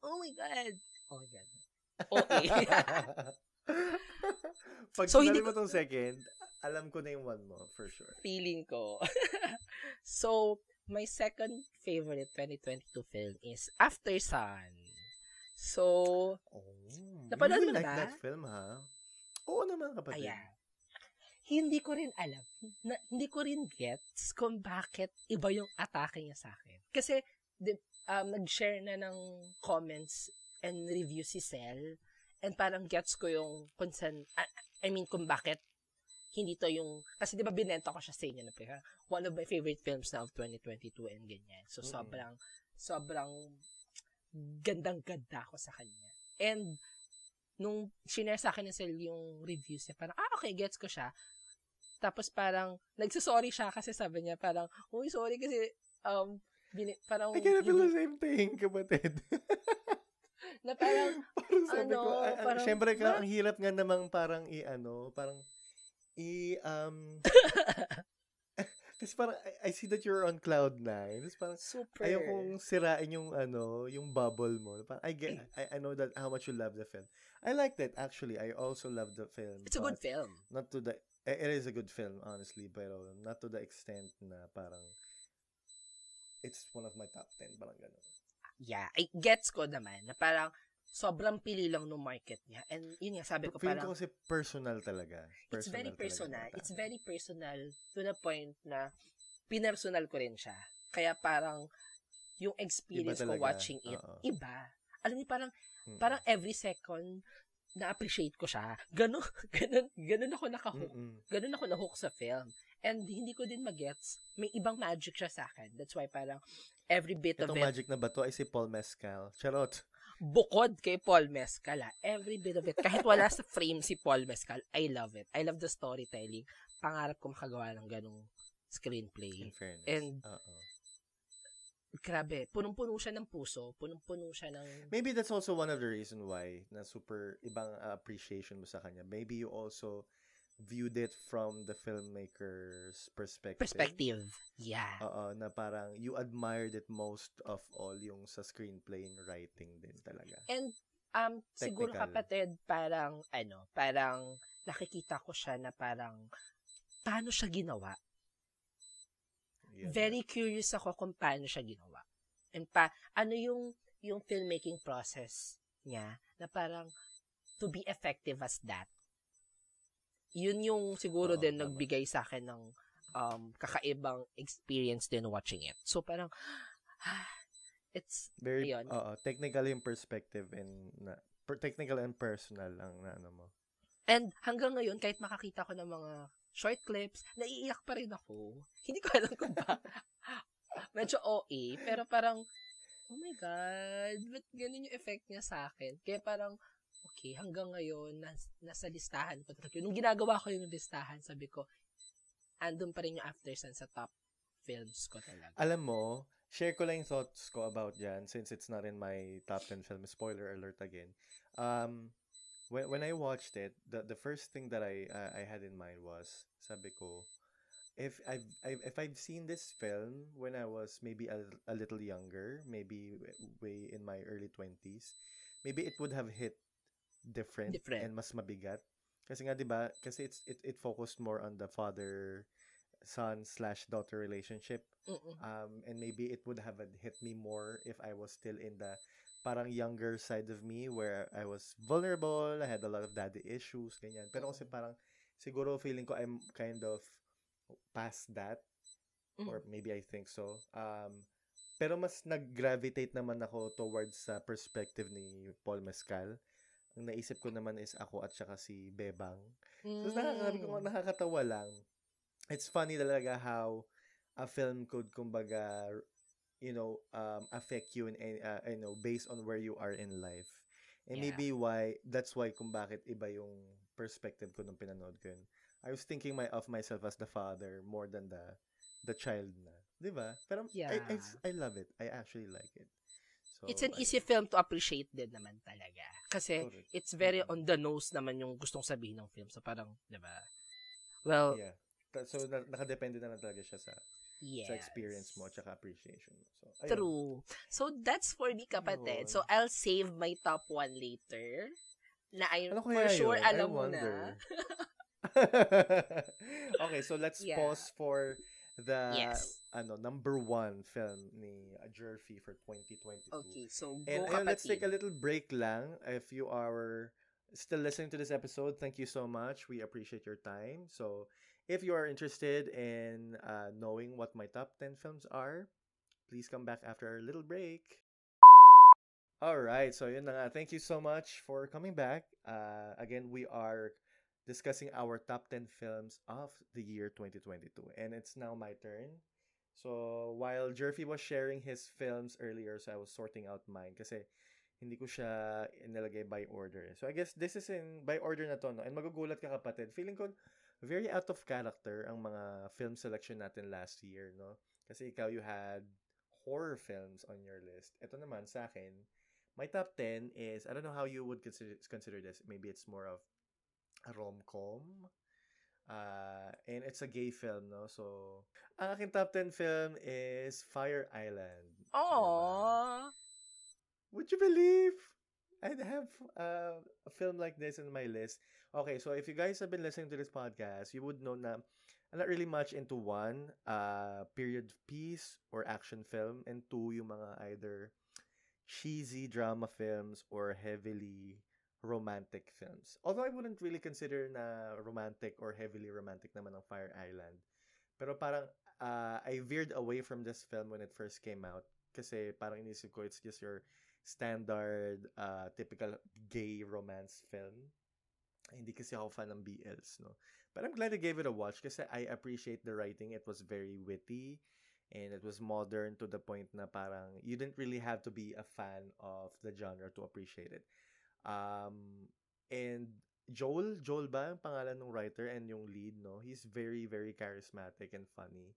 Oh my God. Oh my God. (laughs) Okay. (laughs) Pag So, hindi mo tong second, alam ko na yung one mo, for sure. feeling ko. (laughs) so, my second favorite 2022 film is After Sun. So, Oh, Napanood mo like na? that film, ha? Oo naman, kapatid. ayan. Hindi ko rin alam, na, hindi ko rin gets kung bakit iba yung atake niya sa akin. Kasi, di, um, nag-share na ng comments and review si Cell, and parang gets ko yung concern, I, I mean, kung bakit hindi to yung, kasi di ba binenta ko siya sa inyo na parang one of my favorite films na of 2022 and ganyan. So, Mm. sobrang, sobrang gandang-ganda ako sa kanya. And, nung shinare sa akin ng Cell yung reviews niya, parang, ah, okay, gets ko siya. Tapos parang, nagsasorry siya kasi sabi niya parang, uy, sorry kasi, um, bini, parang, I kinda feel the same thing, kapatid. (laughs) na parang, parang sabi Ano, ko, ah, parang, syempre ka, ang hirap nga namang parang i-ano, parang, i, um, (laughs) kasi parang, I, I see that you're on cloud nine. Tapos parang, super. ayaw kong sirain yung, ano, yung bubble mo. Parang, I get, I, I know that how much you love the film. I like that, actually. I also love the film. It's a good film. Not to the, it is a good film, honestly, pero not to the extent na parang, it's one of my top 10, parang gano'n. Yeah, I gets ko naman na parang sobrang pili lang ng market niya. And yun nga, sabi ko Feeling parang, ko kasi personal talaga. Personal it's very talaga personal. yata. It's very personal to the point na pinersonal ko rin siya. Kaya parang, yung experience ko talaga. watching it, Oo. iba. Alam niyo, parang, Mm-mm. parang every second, na-appreciate ko siya. Ganon, ganon, ganon ako nakahook. Mm-mm. Ganon ako nahook sa film. And hindi ko din magets. May ibang magic siya sa akin. That's why parang every bit of Itong it, magic na ba to ay si Paul Mescal. Charot. bukod kay Paul Mescal, ah, every bit of it, kahit wala sa frame si Paul Mescal, I love it. I love the storytelling. Pangarap ko makagawa ng ganong screenplay. In fairness. And- Oo. Grabe, punong-puno siya ng puso, punong-puno siya ng Maybe that's also one of the reason why na super ibang uh, appreciation mo sa kanya. Maybe you also viewed it from the filmmaker's perspective. perspective. Yeah. Oo, na parang you admired it most of all yung sa screenplay and writing din talaga. And um siguro kapatid parang ano, parang nakikita ko siya na parang paano siya ginawa. Yun. Very curious ako kung paano siya ginawa. And pa ano yung yung filmmaking process niya na parang to be effective as that. Yun yung siguro Oo, din tama. nagbigay sa akin ng um kakaibang experience din watching it. So parang (sighs) it's Very, Ayun. oo, technical yung perspective and na, per, technical and personal ang na, ano mo. And hanggang ngayon, kahit makakita ko ng mga short clips, naiiyak pa rin ako. (laughs) Hindi ko alam kung ba. (laughs) Medyo OA, pero parang, oh my God, ba't ganun yung effect niya sa akin? Kaya parang, okay, hanggang ngayon, nas, nasa listahan ko talaga. Nung ginagawa ko yung listahan, sabi ko, andun pa rin yung After Sun sa top films ko talaga. Alam mo, share ko lang yung thoughts ko about yan since it's not in my top 10 film. Spoiler alert again. Um, when, when I watched it, the, the first thing that I uh, I had in mind was, sabi ko, if I've, I've if I've seen this film when I was maybe a, a little younger, maybe way in my early 20s, maybe it would have hit different, Different. and mas mabigat. Kasi nga 'di ba? Kasi it's it it focused more on the father son slash daughter relationship Mm-mm. um, and maybe it would have hit me more if I was still in the parang younger side of me where I was vulnerable, I had a lot of daddy issues, ganyan. Pero kasi parang siguro feeling ko I'm kind of past that or maybe I think so. Um, pero mas nag-gravitate naman ako towards sa perspective ni Paul Mescal. Ang naisip ko naman is ako at saka si Bebang. Tapos nakakasabi ko, Mm. nakakatawa lang. It's funny talaga how a film could, kumbaga, you know, um, affect you in, any- uh, you know, based on where you are in life. And Yeah. maybe why, that's why kung bakit iba yung perspective ko nung pinanood ko yun. I was thinking my of myself as the father more than the the child na. Di ba? Pero I, I, Yeah. I love it. I actually like it. So, It's an I- easy film to appreciate din naman talaga. Kasi Correct. it's very on the nose naman yung gustong sabihin ng film. So parang, di ba? Well, Yeah. So, na- nakadepende na lang talaga siya sa, yes. sa experience mo at appreciation mo. So, ayun. True. So that's for me, kapatid. So I'll save my top one later. Na I, Ano for sure, yun? I alam mo wonder. na. (laughs) (laughs) okay, so let's Yeah. pause for the Yes. Ano number one film ni Jerfy for 2022. Okay, so go, And ayun, let's take a little break lang. If you are still listening to this episode, thank you so much. We appreciate your time. So, if you are interested in uh, knowing what my top 10 films are, please come back after our little break. All right, so yun na nga. Thank you so much for coming back. Uh, again, we are discussing our top 10 films of the year 2022. And it's now my turn. So, while Jerfy was sharing his films earlier, so I was sorting out mine kasi hindi ko siya inilagay by order. So, I guess this is in by order na to, no? And magugulat ka kapatid. Feeling ko very out of character ang mga film selection natin last year, no? Kasi ikaw, you had horror films on your list. Ito naman, sa akin, my top 10 is, I don't know how you would consider, consider this. Maybe it's more of a rom-com. Uh, and it's a gay film, no? So, ang aking top 10 film is Fire Island. Oh. Would you believe I'd have uh, a film like this in my list? Okay, so if you guys have been listening to this podcast, you would know na I'm not really much into one, uh, period piece or action film, and two, yung mga either cheesy drama films or heavily romantic films. Although I wouldn't really consider na romantic or heavily romantic naman ng Fire Island. Pero parang uh, I veered away from this film when it first came out kasi parang inisip ko it's just your standard uh, typical gay romance film. Hindi kasi ako fan ng BLs, no? But I'm glad I gave it a watch kasi I appreciate the writing. It was very witty and it was modern to the point na parang you didn't really have to be a fan of the genre to appreciate it. Um, and Joel, Joel ba ang pangalan ng writer and yung lead, no? He's very, very charismatic and funny.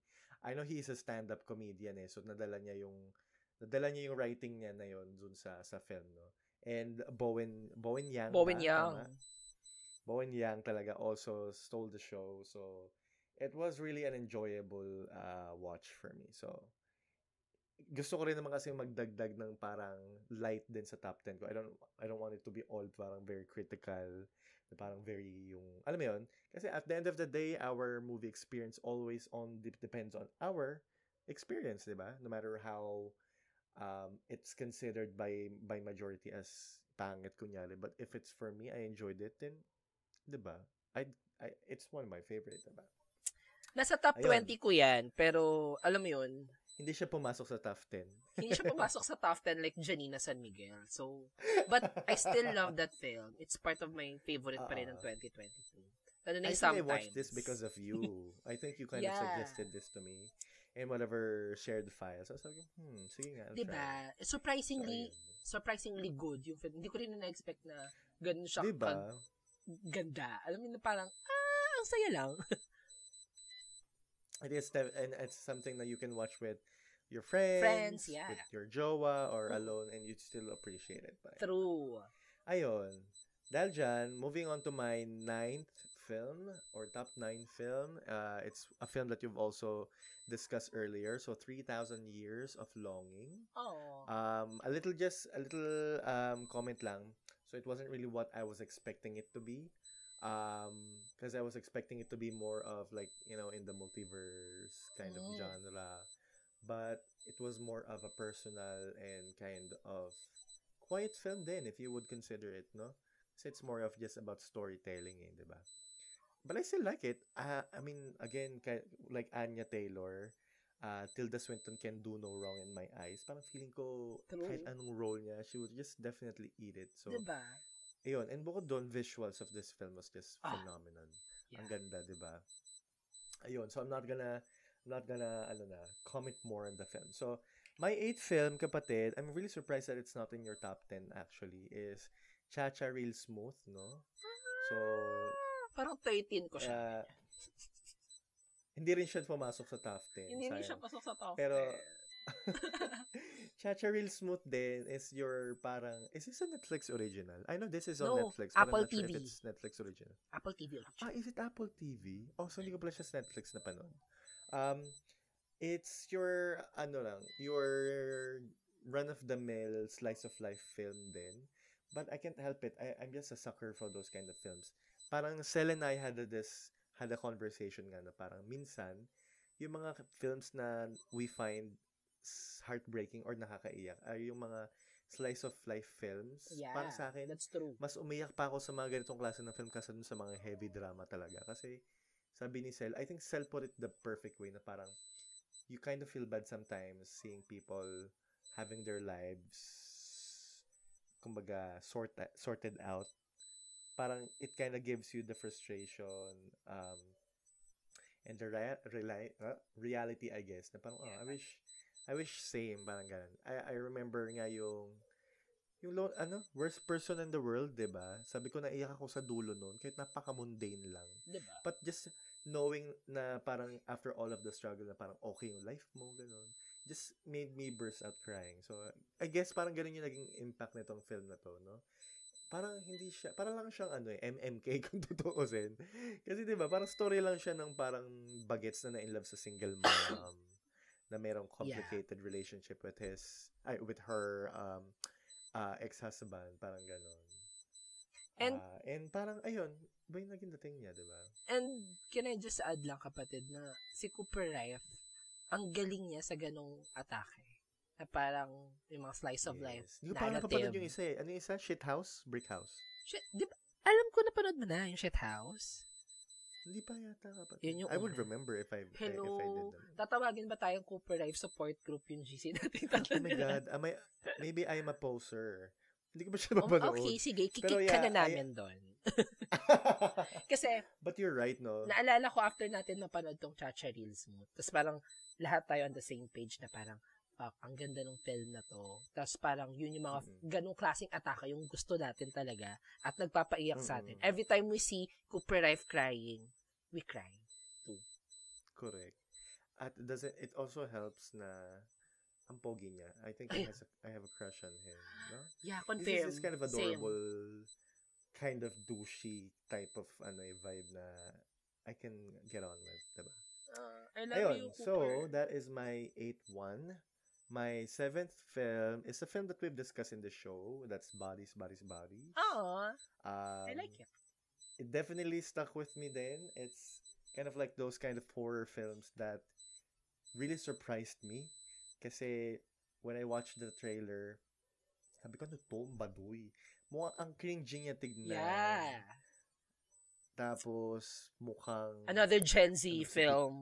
I know he's a stand-up comedian eh, so nadala niya yung nadala niya yung writing niya na yon dun sa sa film, no? And Bowen Bowen Yang. Bowen ba? Yang. Tama? Bowen Yang talaga also stole the show. So it was really an enjoyable uh, watch for me. So gusto ko rin naman kasi magdagdag ng parang light din sa top 10 ko. I don't I don't want it to be all parang very critical, parang very yung alam mo yun? Kasi at the end of the day, our movie experience always on depends on our experience, 'di ba? No matter how um, it's considered by by majority as pangit kunyari. But if it's for me, I enjoyed it, then 'di ba? I, I it's one of my favorite, 'di ba? Nasa top Ayun. 20 ko yan, pero alam mo yun, Hindi siya pumasok sa top 10. (laughs) hindi siya pumasok sa top 10 like Janina San Miguel. So, but I still love that film. It's part of my favorite pa rin ng Ah. 2022. Lalo na I think I watched this because of you. I think you kind (laughs) Yeah. of suggested this to me in whatever shared files. I was like, hmm, sige nga, I'll Diba? try. Surprisingly, Ayun. surprisingly good yung film. Hindi ko rin na-expect na ganun siya Diba? ganda. Alam mo na parang, ah, ang saya lang. (laughs) It is, and it's something that you can watch with your friends, Friends, yeah. with your jowa, or Mm. alone, and you'd still appreciate it. But, True. ayun. Dahil dyan, moving on to my ninth film, or top nine film. Uh, it's a film that you've also discussed earlier. So, 3,000 Years of Longing. Oh. Um, a little just a little um comment lang. So it wasn't really what I was expecting it to be. Um, because I was expecting it to be more of like you know in the multiverse kind of Mm. genre, but it was more of a personal and kind of quiet film. Then, if you would consider it, no, so it's more of just about storytelling, eh, diba? But I still like it. Uh, I mean, again, like Anya Taylor, uh, Tilda Swinton can do no wrong in my eyes. Parang feeling ko, True. kahit anong role niya, she would just definitely eat it. So, diba? Ayun. And bukod doon, visuals of this film was just Ah. phenomenal. Yeah. Ang ganda, di ba? Ayun. So, I'm not gonna, I'm not gonna, ano na, comment more on the film. So, my eighth film, kapatid, I'm really surprised that it's not in your top 10 actually, is Cha-Cha Real Smooth, no? So, Parang 13 ko siya. uh, hindi rin siya pumasok sa top 10. Hindi rin siya pasok sa top Pero, 10. (laughs) Cha-Cha Real Smooth din is your parang, is this a Netflix original? I know this is on No, Netflix, Apple I'm not sure TV. if it's Netflix original. Apple TV Ah, is it Apple TV? Oh, so hindi ko pala siya sa Netflix na panood. Um, it's your, ano lang, your run-of-the-mill slice of life film din. But I can't help it. I, I'm just a sucker for those kind of films. Parang Sel and I had a, this, had a conversation nga na parang minsan, yung mga films na we find heartbreaking or nakakaiyak ay yung mga slice of life films. Yeah, Para sa akin, that's true. mas umiyak pa ako sa mga ganitong klase ng film kasi dun sa mga heavy drama talaga. Kasi, sabi ni Sel, I think Sel put it the perfect way na parang, you kind of feel bad sometimes seeing people having their lives kumbaga sort sorted out parang it kind of gives you the frustration um and the rea- reli- uh, reality I guess na parang oh, I wish I wish same parang ganun I I remember nga yung yung lo, ano worst person in the world 'di ba sabi ko naiyak ako sa dulo noon kahit napaka-mundane lang Diba? But just knowing na parang after all of the struggle na parang okay yung life mo, ganun, just made me burst out crying. So, I guess parang ganun yung naging impact nitong film na to, no? Parang hindi siya, parang lang siyang ano eh, MMK (laughs) kung tutuusin. Kasi 'di ba parang story lang siya ng parang bagets na na-in love sa single mom (coughs) na merong complicated relationship with his, ay, with her um, uh, ex-husband, parang ganun. And- Ah, and parang, ayun, ba yung naging dating niya, di ba? And can I just add lang kapatid na si Cooper Rife, ang galing niya sa ganong atake. Na parang yung mga slice of life. Hindi ko pa narrative. napapanood yung isa eh. Ano yung isa? Shit House? Brick House? Shit, di ba, alam ko napanood mo na yung Shit House. Hindi pa yata kapatid. Yun yung I would una. remember if I, Hello. if I did that. Tatawagin ba tayong Cooper Life support group yung GC (laughs) natin? Oh my God. Am I, maybe I'm a poser. Hindi ko ba siya Oh, mapanood? okay, sige. Kikik Pero ka yeah, na namin doon. (laughs) Kasi, But you're right, no? naalala ko after natin mapanood tong Chacha Reels mo. Tapos parang lahat tayo on the same page na parang fuck, ang ganda ng film na to. Tapos parang yun yung mga Mm-mm. ganong klaseng atake yung gusto natin talaga at nagpapaiyak sa atin. Every time we see Cooper Life crying, we cry. Correct. At does it, it also helps na ang pogi niya. I think I, has a, I have a crush on him. No? Yeah, This confirm. is this kind of Same. adorable, kind of douchey type of ano eh, vibe na I can get on with, diba? Uh, I love Ayun, you, so Cooper. that is my eighth one. My seventh film is a film that we've discussed in the show. That's Bodies, Bodies, Bodies. Aw, Um, I like it. It definitely stuck with me then. It's kind of like those kind of horror films that really surprised me. Kasi when I watched the trailer, sabi ko, ano to? Baduy. Mukhang ang cringy niya tignan. Yeah. Tapos, mukhang... Another Gen Z Ano, film.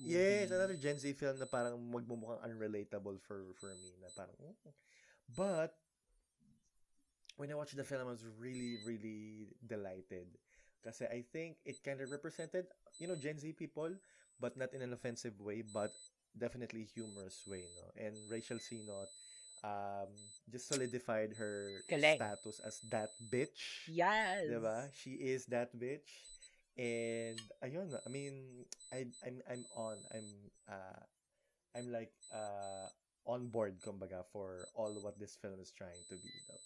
Yes, movie. another Gen Z film na parang magmumukhang unrelatable for for me na parang mm. but when I watched the film I was really really delighted kasi I think it kind of represented you know Gen Z people but not in an offensive way but definitely humorous way no and Rachel Sinot um just solidified her Galing. status as that bitch Yes. Diba? She is that bitch. And ayun, I mean, I I'm I'm on. I'm uh I'm like uh on board kumbaga for all what this film is trying to be though.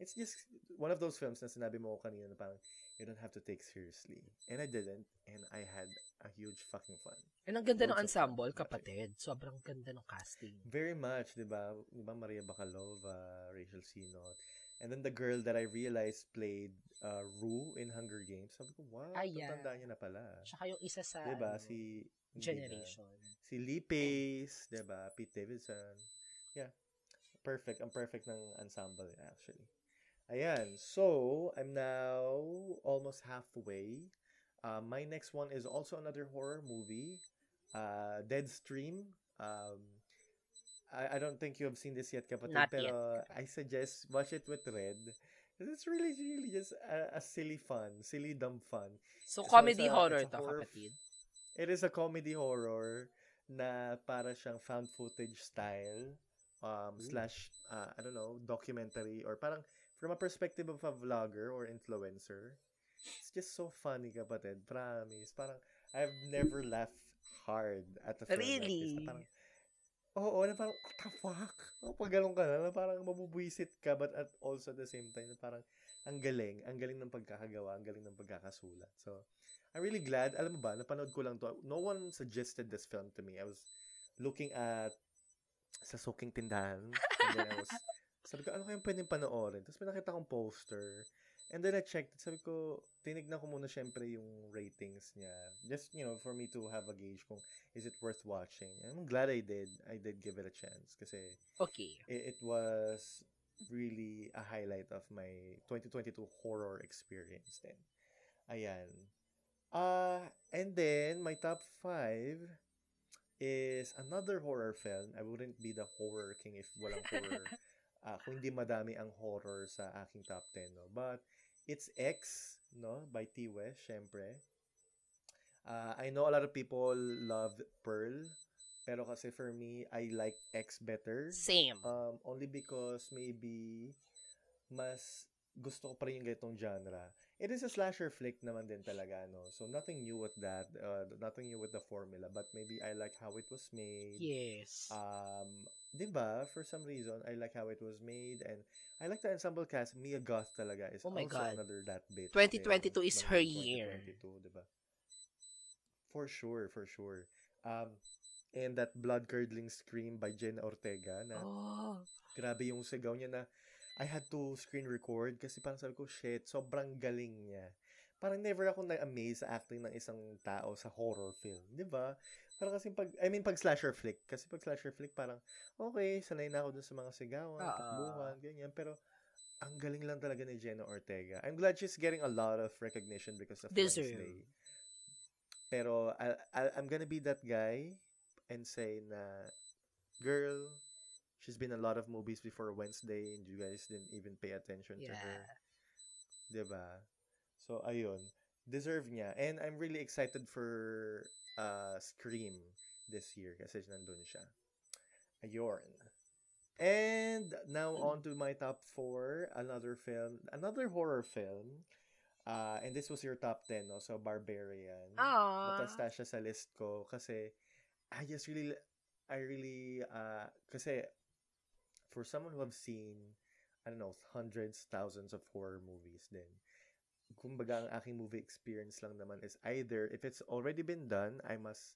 It's just one of those films na sinabi mo kanina na parang you don't have to take seriously. And I didn't and I had a huge fucking fun. And ang ganda ng of fun, ensemble, kapatid. Sobrang ganda ng casting. Very much, 'di ba? 'Di ba Maria Bakalova, Rachel Sinot. And then the girl that I realized played uh, Rue in Hunger Games. Sabi ko, wow, Ah, yeah. tatanda niya na pala. Tsaka yung isa sa 'Di ba? ano, Si Generation. na. Si Lee Pace, 'di ba? Pete Davidson. Yeah. Perfect. Ang perfect ng ensemble actually. Ayan. So, I'm now almost halfway. Uh, my next one is also another horror movie. Uh, Deadstream. Um, I, I don't think you have seen this yet, kapatid. Not pero I suggest watch it with Red. It's really, really just a, a silly fun. Silly, dumb fun. So, So, comedy a- horror to, horror- kapatid. It is a comedy horror na para siyang found footage style um, Ooh. slash, uh, I don't know, documentary or parang from a perspective of a vlogger or influencer. It's just so funny, kapatid. Promise. Parang, I've never laughed hard at a film like this. Really? Parang, oo, na parang, what the fuck? Oh, pag ganun ka na, na parang mabubwisit ka, but at also at the same time, na parang, ang galing, ang galing ng pagkakagawa, ang galing ng pagkakasulat. So, I'm really glad. Alam mo ba, napanood ko lang to. No one suggested this film to me. I was looking at sa suking tindahan. And then I was, (laughs) sabi ko, ano kayang pwedeng panoorin? Tapos may nakita kong poster. And then I checked. Sabi ko, tinignan ko muna syempre yung ratings niya. Just, you know, for me to have a gauge kung is it worth watching. And I'm glad I did. I did give it a chance. Kasi Okay. it, it was really a highlight of my 2022 horror experience then. Ayan. Uh, and then, my top five is another horror film. I wouldn't be the horror king if walang horror. (laughs) uh, kung hindi madami ang horror sa aking top 10, no? But, it's X, no? By T. West, syempre. Uh, I know a lot of people love Pearl. Pero kasi for me, I like X better. Same. Um, only because maybe mas gusto ko pa rin yung ganitong genre. It is a slasher flick naman din talaga, no? So, nothing new with that. Uh, nothing new with the formula. But maybe I like how it was made. yes. Um, di ba? For some reason, I like how it was made. And I like the ensemble cast. Mia Goth talaga is Oh my also God. another that bitch. 2022 din, is her year. 2022, di ba? For sure, for sure. Um, and that blood-curdling scream by Jen Ortega na oh. grabe yung sigaw niya na I had to screen record kasi parang sabi ko, shit, sobrang galing niya. parang never ako na-amaze sa acting ng isang tao sa horror film. Di ba? Parang kasi pag, I mean, pag slasher flick. Kasi pag slasher flick, parang, okay, sanay na ako dun sa mga sigawan, Oo. takbuhan, ganyan. Pero, ang galing lang talaga ni Jenna Ortega. I'm glad she's getting a lot of recognition because of Deserve. Wednesday. Pero, I, I, I'm gonna be that guy and say na, girl, she's been a lot of movies before Wednesday and you guys didn't even pay attention to her. Yeah. 'Di ba? So ayun, deserve niya. And I'm really excited for uh Scream this year kasi nandun siya. Ayun. And now on to my top 4, another film, another horror film. Uh, and this was your top 10, no? So, Barbarian. Aww. Siya sa list ko kasi I just really, I really, uh, kasi for someone who have seen, I don't know, hundreds, thousands of horror movies din, kumbaga ang aking movie experience lang naman is either, if it's already been done, I must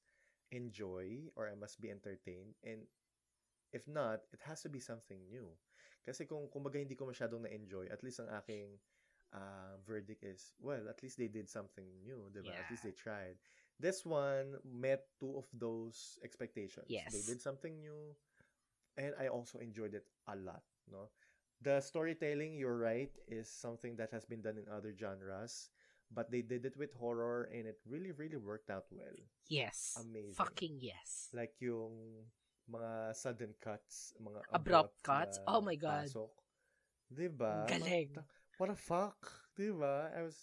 enjoy or I must be entertained and if not, it has to be something new. Kasi kung kumbaga hindi ko masyadong na-enjoy, at least ang aking uh, verdict is, well, at least they did something new, diba? At least Yeah. they tried. This one met two of those expectations. Yes. They did something new, and I also enjoyed it a lot, no? The storytelling, you're right, is something that has been done in other genres, but they did it with horror, and it really, really worked out well. Yes. Amazing. Fucking yes. Like yung mga sudden cuts, mga Abrupt cuts? na Oh my God. Pasok. Diba? Galing. What the fuck? Diba? I was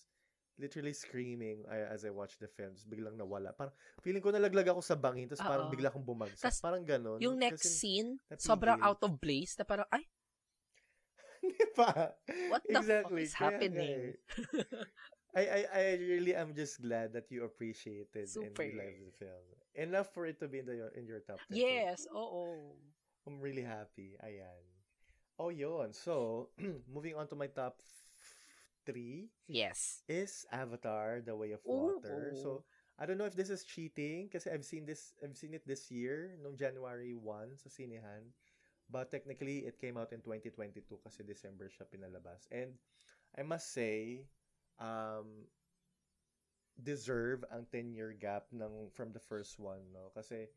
literally screaming I- as I watched the films. Biglang nawala. Parang feeling ko nalaglag ako sa bangin tapos parang bigla akong bumagsak. Tas, parang ganun. Yung next Kasi, scene, napigil. sobrang out of place na parang, ay, (laughs) diba? what the exactly. fuck is Kaya happening? eh. I, I, I really am just glad that you appreciated Super. and liked the film. Enough for it to be in, the, in your top 10. So, yes, oo. I'm really happy. Ayan. Oh, yun. So, (clears throat) moving on to my top f- three Yes. is Avatar: The Way of Ooh. Water. So, I don't know if this is cheating kasi I've seen this I've seen it this year nung January 1 sa sinehan. But technically it came out in 2022 kasi December siya pinalabas. And I must say um deserve ang 10-year gap ng from the first one, no? Kasi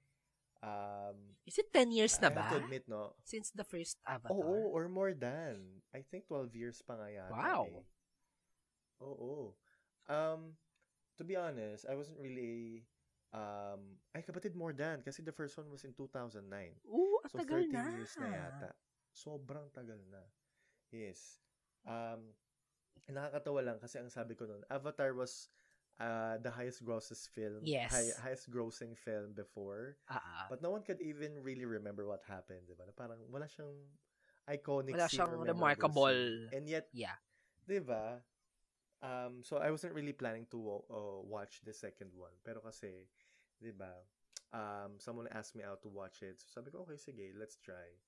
um Is it 10 years na I ba? have to admit, no, Since the first Avatar? Oo, or more than. I think 12 years pa nga yata. Wow. Eh. Oo. Um, to be honest, I wasn't really, um, ay kapatid more than, kasi the first one was in 2009. Oo, So, tagal 13 na. years na yata. Sobrang tagal na. Yes. Um, nakakatawa lang kasi ang sabi ko noon, Avatar was uh, the highest grosses film. Yes. hi- highest grossing film before. Ah. But no one could even really remember what happened, di ba? Na Parang wala siyang iconic Wala scene siyang or memorable remarkable. scene. And yet, Yeah. di ba? Um, so I wasn't really planning to uh, watch the second one. Pero kasi, di ba? Um, someone asked me out to watch it. So sabi ko, okay, sige, let's try.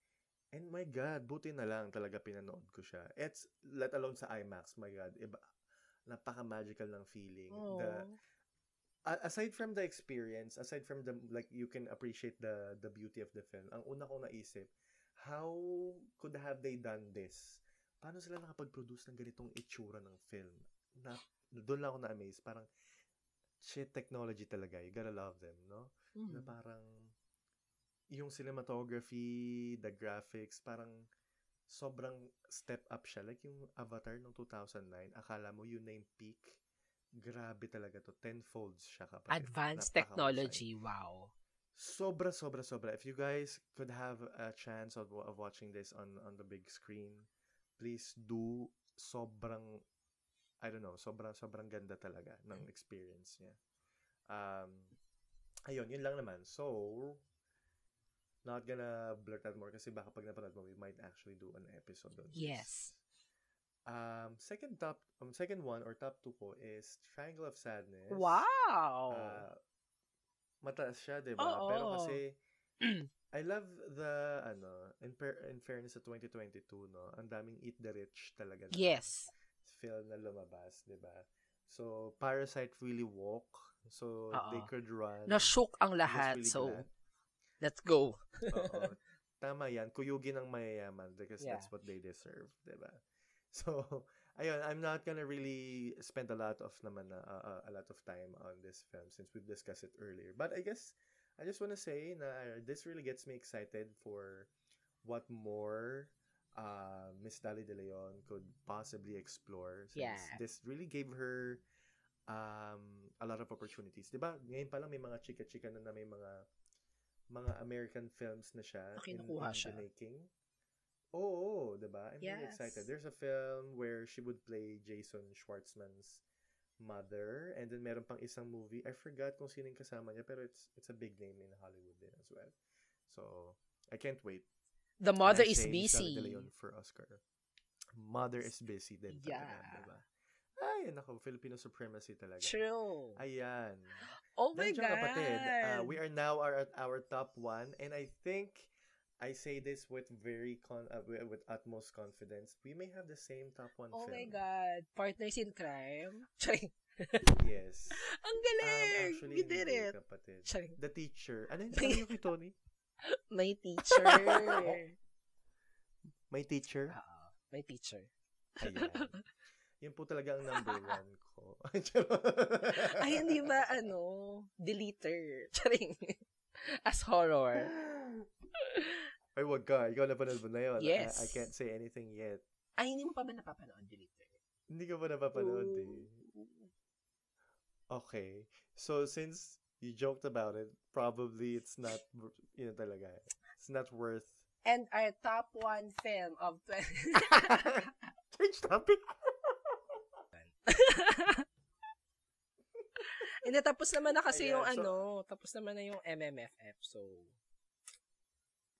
And my God, buti na lang talaga pinanood ko siya. It's, let alone sa IMAX, my God, iba, napaka-magical ng feeling. The, Oh. a- aside from the experience, aside from the like you can appreciate the the beauty of the film. Ang una kong naisip, how could have they done this? Paano sila nakapag-produce ng ganitong itsura ng film? Na doon lang ako na-amaze. Parang shit technology talaga. You gotta love them, no? Na Mm. parang yung cinematography, the graphics, parang sobrang step up siya. Like yung Avatar ng 2009, akala mo yun na yung peak. Grabe talaga to. Tenfolds siya kapatid. Advanced technology, wow. Sobra, sobra, sobra. If you guys could have a chance of, of watching this on on the big screen, please do. Sobrang, I don't know, sobrang, sobrang ganda talaga ng experience niya. Um, ayun, yun lang naman. So, not gonna blurt out more kasi baka pag napanood mo, we might actually do an episode on this. Yes. Um, second top, um, second one or top two ko is Triangle of Sadness. Wow! Uh, mataas siya, 'di ba? Pero kasi (clears throat) I love the ano, in, per, in fairness sa 2022, no. Ang daming Eat the Rich talaga. na yes. Film na lumabas, 'di ba? So Parasite really walk. So they Oo. could run. Na-shook ang lahat, really so glad. let's go. Oo. (laughs) Tama yan. Kuyugin ng mayayaman because Yeah. that's what they deserve, 'di ba? So, (laughs) ayun, I'm not gonna really spend a lot of naman na, uh, uh, a lot of time on this film since we've discussed it earlier. But I guess I just want to say na uh, this really gets me excited for what more uh, Miss Dali De Leon could possibly explore since Yeah. this really gave her um, a lot of opportunities. 'Di ba? Ngayon pa lang may mga chika-chika na, na may mga mga American films na siya Ah, kinukuha in siya. the making. Oo, 'di ba? I'm really Yes. excited. There's a film where she would play Jason Schwartzman's mother and then meron pang isang movie. I forgot kung sino yung kasama niya pero it's it's a big name in Hollywood din as well. So, I can't wait. The mother is busy. De Leon for Oscar. Mother is busy din Yeah. diba? Ay, nako, Filipino supremacy talaga. True. Ayan. Oh my Nandiyan, God. kapatid, uh, we are now are at our top one and I think I say this with very con uh, wi- with utmost confidence. We may have the same top one Oh film. my God. Partners in crime. (laughs) Yes. Ang Um, galing. actually, We did it. kapatid. Charing. The teacher. Ano? Ano yung (laughs) kay Tony? My (laughs) teacher. My teacher? Oo. My teacher. Ayan. (laughs) Yun po talaga ang number (laughs) one ko. Ay, hindi ba, ano, deleter. Charing. As horror. Ay, wag ka. Ikaw napanood mo na yun. Yes. I, I can't say anything yet. Ay, hindi mo pa ba napapanood deleter? Hindi ka pa napapanood eh. Okay. So, since you joked about it, probably it's not, (laughs) you know talaga. It's not worth... And our top one film of 20... (laughs) Change topic? (laughs) Hindi, tapos naman na kasi Ayan, yung so- ano, tapos naman na yung MMFF. So,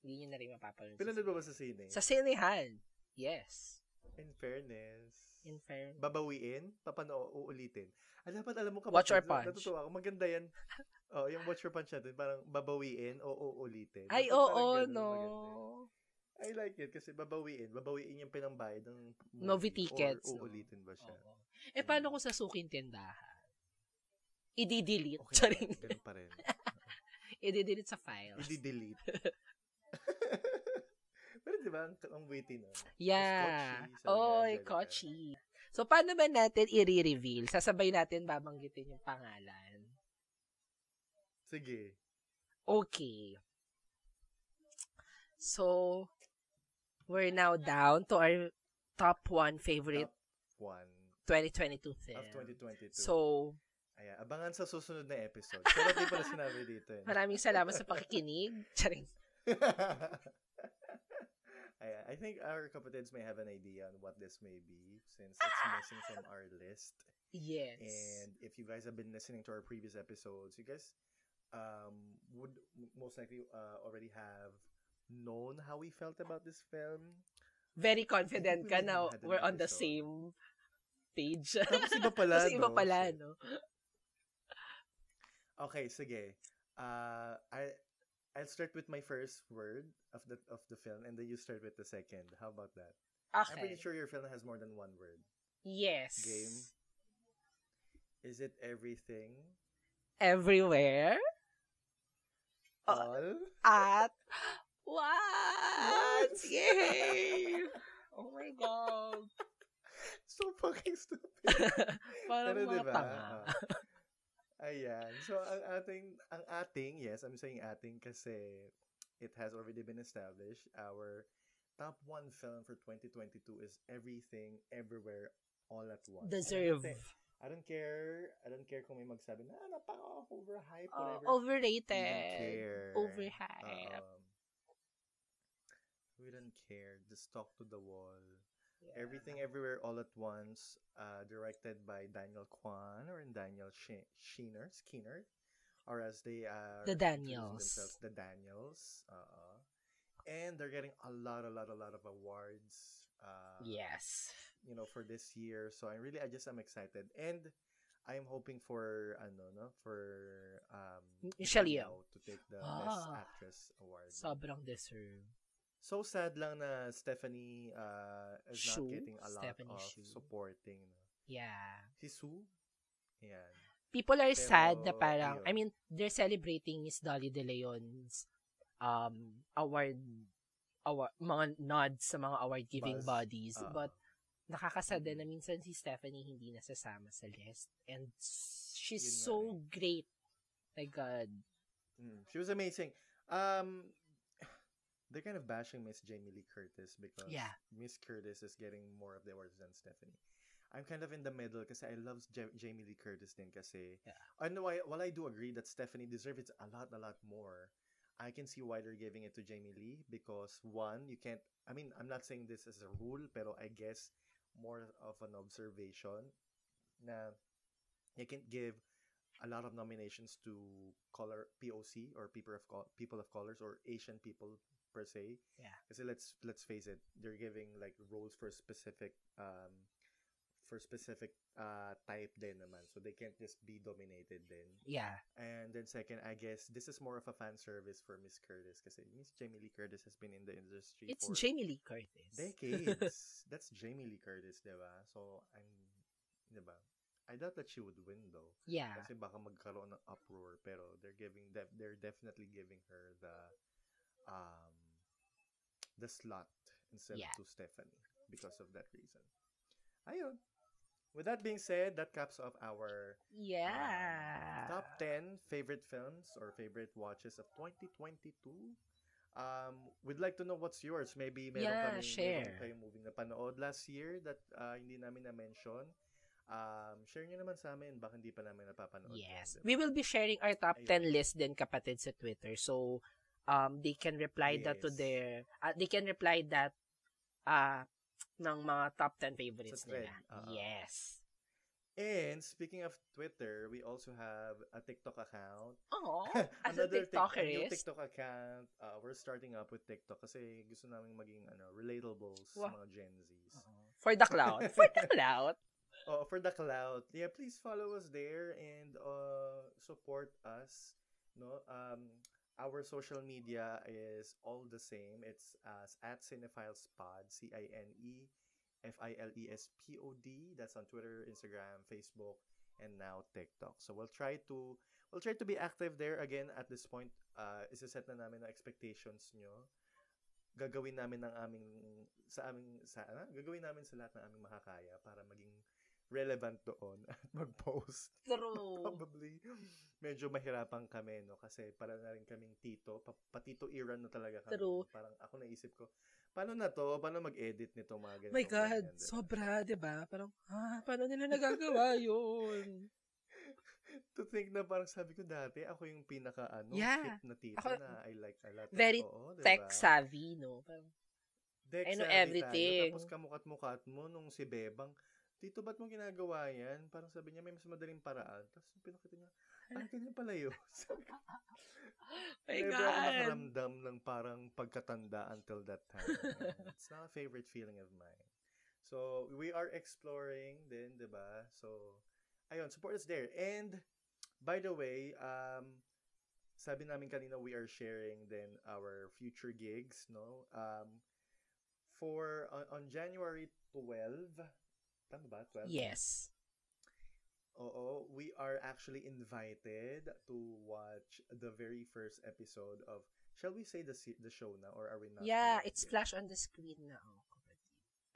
hindi nyo na rin mapapanood. Pinanood ba ba sa sine? Sa sinehan. Yes. In fairness. In fair. babawiin, papano uulitin. Ah, dapat alam mo kapatid, Watch or punch? Natutuwa ako. Maganda yan. oh, yung watch or punch natin, parang babawiin o uulitin. Ay, oo, parang ganun, no. maganda. I like it kasi babawiin. Babawiin yung pinambayad ng movie. Movie tickets, Or uulitin ba siya? Oo. Eh, paano kung sa suking tindahan? I-delete. Okay, Charing. ganun pa rin. (laughs) I-delete sa files. I-delete. (laughs) Di ba, ang, witty no? Yeah. Kochi, Oy. Kochi. So, paano ba natin i-reveal? Sasabay natin babanggitin yung pangalan. Sige. Okay. So, we're now down to our top one favorite One 2022 film. of 2022. So, Ayan, abangan sa susunod na episode. Pero di pala sinabi dito. Eh. (laughs) maraming salamat sa pakikinig. Charing. (laughs) Ayan, I think our kapatids may have an idea on what this may be since it's missing from our list. Yes. And if you guys have been listening to our previous episodes, you guys um, would most likely uh, already have known how we felt about this film. Very confident ka na we're on the same page. Tapos iba (laughs) pala, Tapos iba pala, Shit. no? Okay, sige. Uh, I I'll start with my first word of the of the film, and then you start with the second. How about that? I'm pretty sure your film has more than one word. Yes. Game. Is it everything? Everywhere. All? Uh, at what? What? Yay! (laughs) Oh my God. So fucking stupid. (laughs) Parang Pero mga diba? tanga. Ayan. So, ang ating, ang ating, yes, I'm saying ating kasi it has already been established. Our top one film for 2022 is Everything, Everywhere, All at Once. Deserve. I, think- I don't care. I don't care kung may magsabi na, ah, napaka-overhype, whatever. overrated. Don't. Overhype. Um, we don't care. Just talk to the wall. Yeah. Everything Everywhere All at Once, uh, directed by Daniel Kwan or Daniel Sh- Sheener, Skinner, or as they are The Daniels. the Daniels. Uh, and they're getting a lot, a lot, a lot of awards. Uh, Yes. you know, for this year. So I really, I just am excited, and I'm hoping for ano, no, for um, Michelle Yeoh to take the (gasps) Best. Actress award. Sobrang deserve. So sad lang na Stephanie uh, is Shu? not getting a lot Stephanie of Shu. supporting. Yeah. Si Sue? Yan. People are Pero, sad na parang, ayun. I mean, they're celebrating Miss Dolly De Leon's um, award, award, mga nods sa mga award-giving Buzz. bodies. Ah. But, nakakasada Mm. na minsan si Stephanie hindi nasasama sa list. And she's Yun so eh. great. My God. Mm, she was amazing. Um, they're kind of bashing Miss Jamie Lee Curtis because Yeah. Miss Curtis is getting more of the awards than Stephanie. I'm kind of in the middle kasi I love Ja- Jamie Lee Curtis din kasi Yeah. I know I, while I do agree that Stephanie deserves it a lot a lot more. I can see why they're giving it to Jamie Lee because one, you can't I mean, I'm not saying this as a rule, pero I guess more of an observation na you can't give a lot of nominations to color POC or people of people of colors or Asian people per se. Yeah. Kasi let's let's face it, they're giving like roles for specific um for specific uh type din naman. So they can't just be dominated then. Yeah. And then second, I guess this is more of a fan service for Miss Curtis kasi Miss Jamie Lee Curtis has been in the industry It's for Jamie Lee Curtis. decades. (laughs) That's Jamie Lee Curtis, 'di ba? So I'm 'di ba? I doubt that she would win though. Yeah. Kasi baka magkaroon ng uproar pero they're giving def- they're definitely giving her the um the slot instead Yeah. to Stephanie because of that reason. Ayun. With that being said, that caps off our Yeah. top 10 favorite films or favorite watches of 2022. Um, we'd like to know what's yours. Maybe meron Yeah, kami share. meron kayong movie na panood last year that uh, hindi namin na-mention. Um, share nyo naman sa amin. Baka hindi pa namin napapanood. yun, Yes. diba? We will be sharing our top Ayun. 10 list din kapatid sa Twitter. So um they can reply that to Yes. their uh, they can reply that uh ng mga top 10 favorites nila. oo. Yes. And speaking of Twitter, we also have a TikTok account. Oh, (laughs) as a Another Tik- a new TikTokerist. TikTok account. Uh, we're starting up with TikTok kasi gusto namin maging ano, relatables sa Wow. mga Gen Zs. For the cloud. (laughs) For the cloud. Oh, for the cloud. Yeah, please follow us there and uh support us. No, um, our social media is all the same. It's as at CinephilesPod, C I N E F I L E S P O D. That's on Twitter, Instagram, Facebook, and now TikTok. So we'll try to we'll try to be active there again at this point. Uh, isa-set na namin ang expectations nyo. Gagawin namin ng aming sa aming sa ano? gagawin namin sa lahat ng aming makakaya para maging relevant doon at (laughs) mag-post. True. (laughs) Probably medyo mahirapan kami no kasi para na rin kaming tito, pa, patito era na talaga kami. True. Parang ako naisip ko, paano na to? Paano mag-edit nito mga ganito? My God, ganyan, diba? sobra, 'di ba? Parang ah, paano nila nagagawa (laughs) 'yun? to think na parang sabi ko dati, ako yung pinaka ano, Yeah. hip na tito Ako- na I like a lot. Very Oo, diba? Tech savvy, no? Parang, Dex I know savvy everything. Tayo. Tapos kamukat-mukat mo nung si Bebang, Tito, ba't mo ginagawa yan? Parang sabi niya, may mas madaling paraan. Tapos pinakita niya, ah, ganyan pala yun. (laughs) (laughs) My Never ako God. nakaramdam ng parang pagkatanda until that time. And (laughs) It's not a favorite feeling of mine. So, we are exploring din, di ba? So, ayun, support us there. And, by the way, um, sabi namin kanina, we are sharing then our future gigs, no? Um, for, on, on January 12, tama ba? 12? Yes. Oo, we are actually invited to watch the very first episode of Shall we say the the show now or are we not? Yeah, it's yet? flash on the screen now.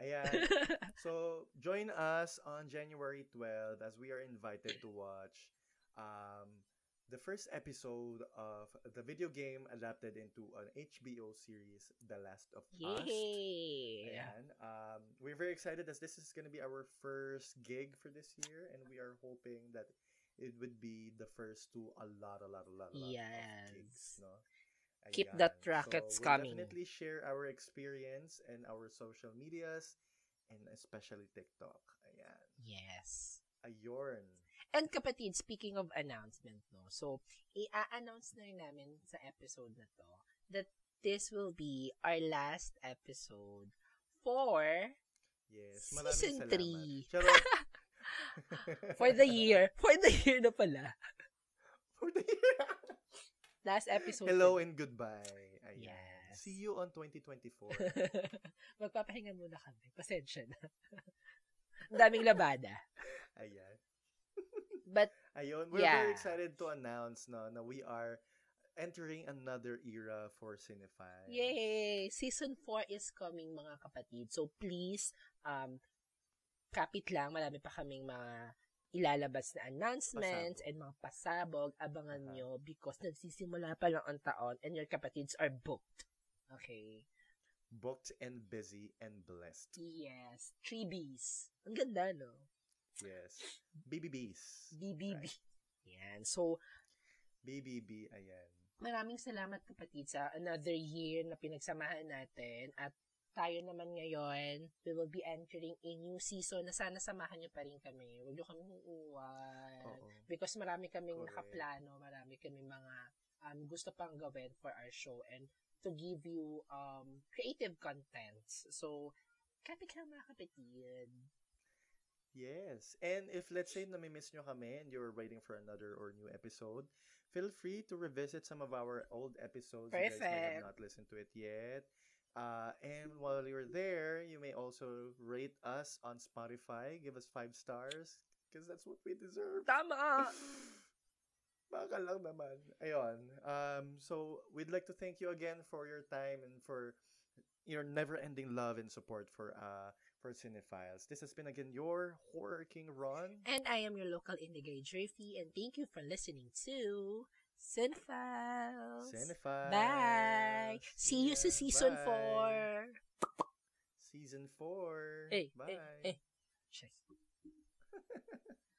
Ayan. (laughs) So, join us on January 12 as we are invited to watch um the first episode of the video game adapted into an HBO series, The Last of Us. Yay! Um, we're very excited as this is going to be our first gig for this year and we are hoping that it would be the first to a lot, a lot, a lot, a lot of gigs. Yes. No? Keep that rockets so, we'll coming. definitely share our experience and our social medias and especially TikTok. Ayan. Yes. Ayorn. And kapatid, speaking of announcement, no, so, i-announce na rin namin sa episode na to that this will be our last episode for Yes. Season salamat. three. Charot. (laughs) for the year. For the year na pala. For the year. (laughs) Last episode. Hello and goodbye. Ayan. Yes. See you on 2024. (laughs) Magpapahinga muna kami. Pasensya na. Ang daming labada. Ayan. But, Ayun, we're Yeah. very excited to announce no, na we are entering another era for Cinephile. yay! Season 4 is coming, mga kapatid. So, please, um, kapit lang, marami pa kaming mga ilalabas na announcements and mga pasabog. Abangan Aha. nyo because nagsisimula pa lang ang taon and your kapatids are booked. Okay. Booked and busy and blessed. Yes. Three Bs. Ang ganda, no? Yes. BBBs. BBB. Right. Yan. So, BBB, ayan. maraming salamat kapatid sa another year na pinagsamahan natin at tayo naman ngayon, we will be entering a new season na sana samahan nyo pa rin kami. Huwag nyo kami uuwan. Oo. Because marami kaming Correct. nakaplano, marami kaming mga um, gusto pang gawin for our show and to give you um, creative contents. So, kapit lang mga kapatid. Yes. And if let's say nami-miss nyo kami and you're waiting for another or new episode, feel free to revisit some of our old episodes. You guys may have not listened to it yet. Uh, and while you're there, you may also rate us on Spotify. Give us five stars because that's what we deserve. Tama! (laughs) Baka lang naman. Ayun. Um, so, we'd like to thank you again for your time and for your never-ending love and support for uh for Cinephiles. This has been again your Horror King Ron. And I am your local indie Jerfy, and thank you for listening to Cinephiles. Cinephiles. Bye! See you sa season Bye. 4. Season 4. Eh, Bye. eh, eh. Shucks. (laughs)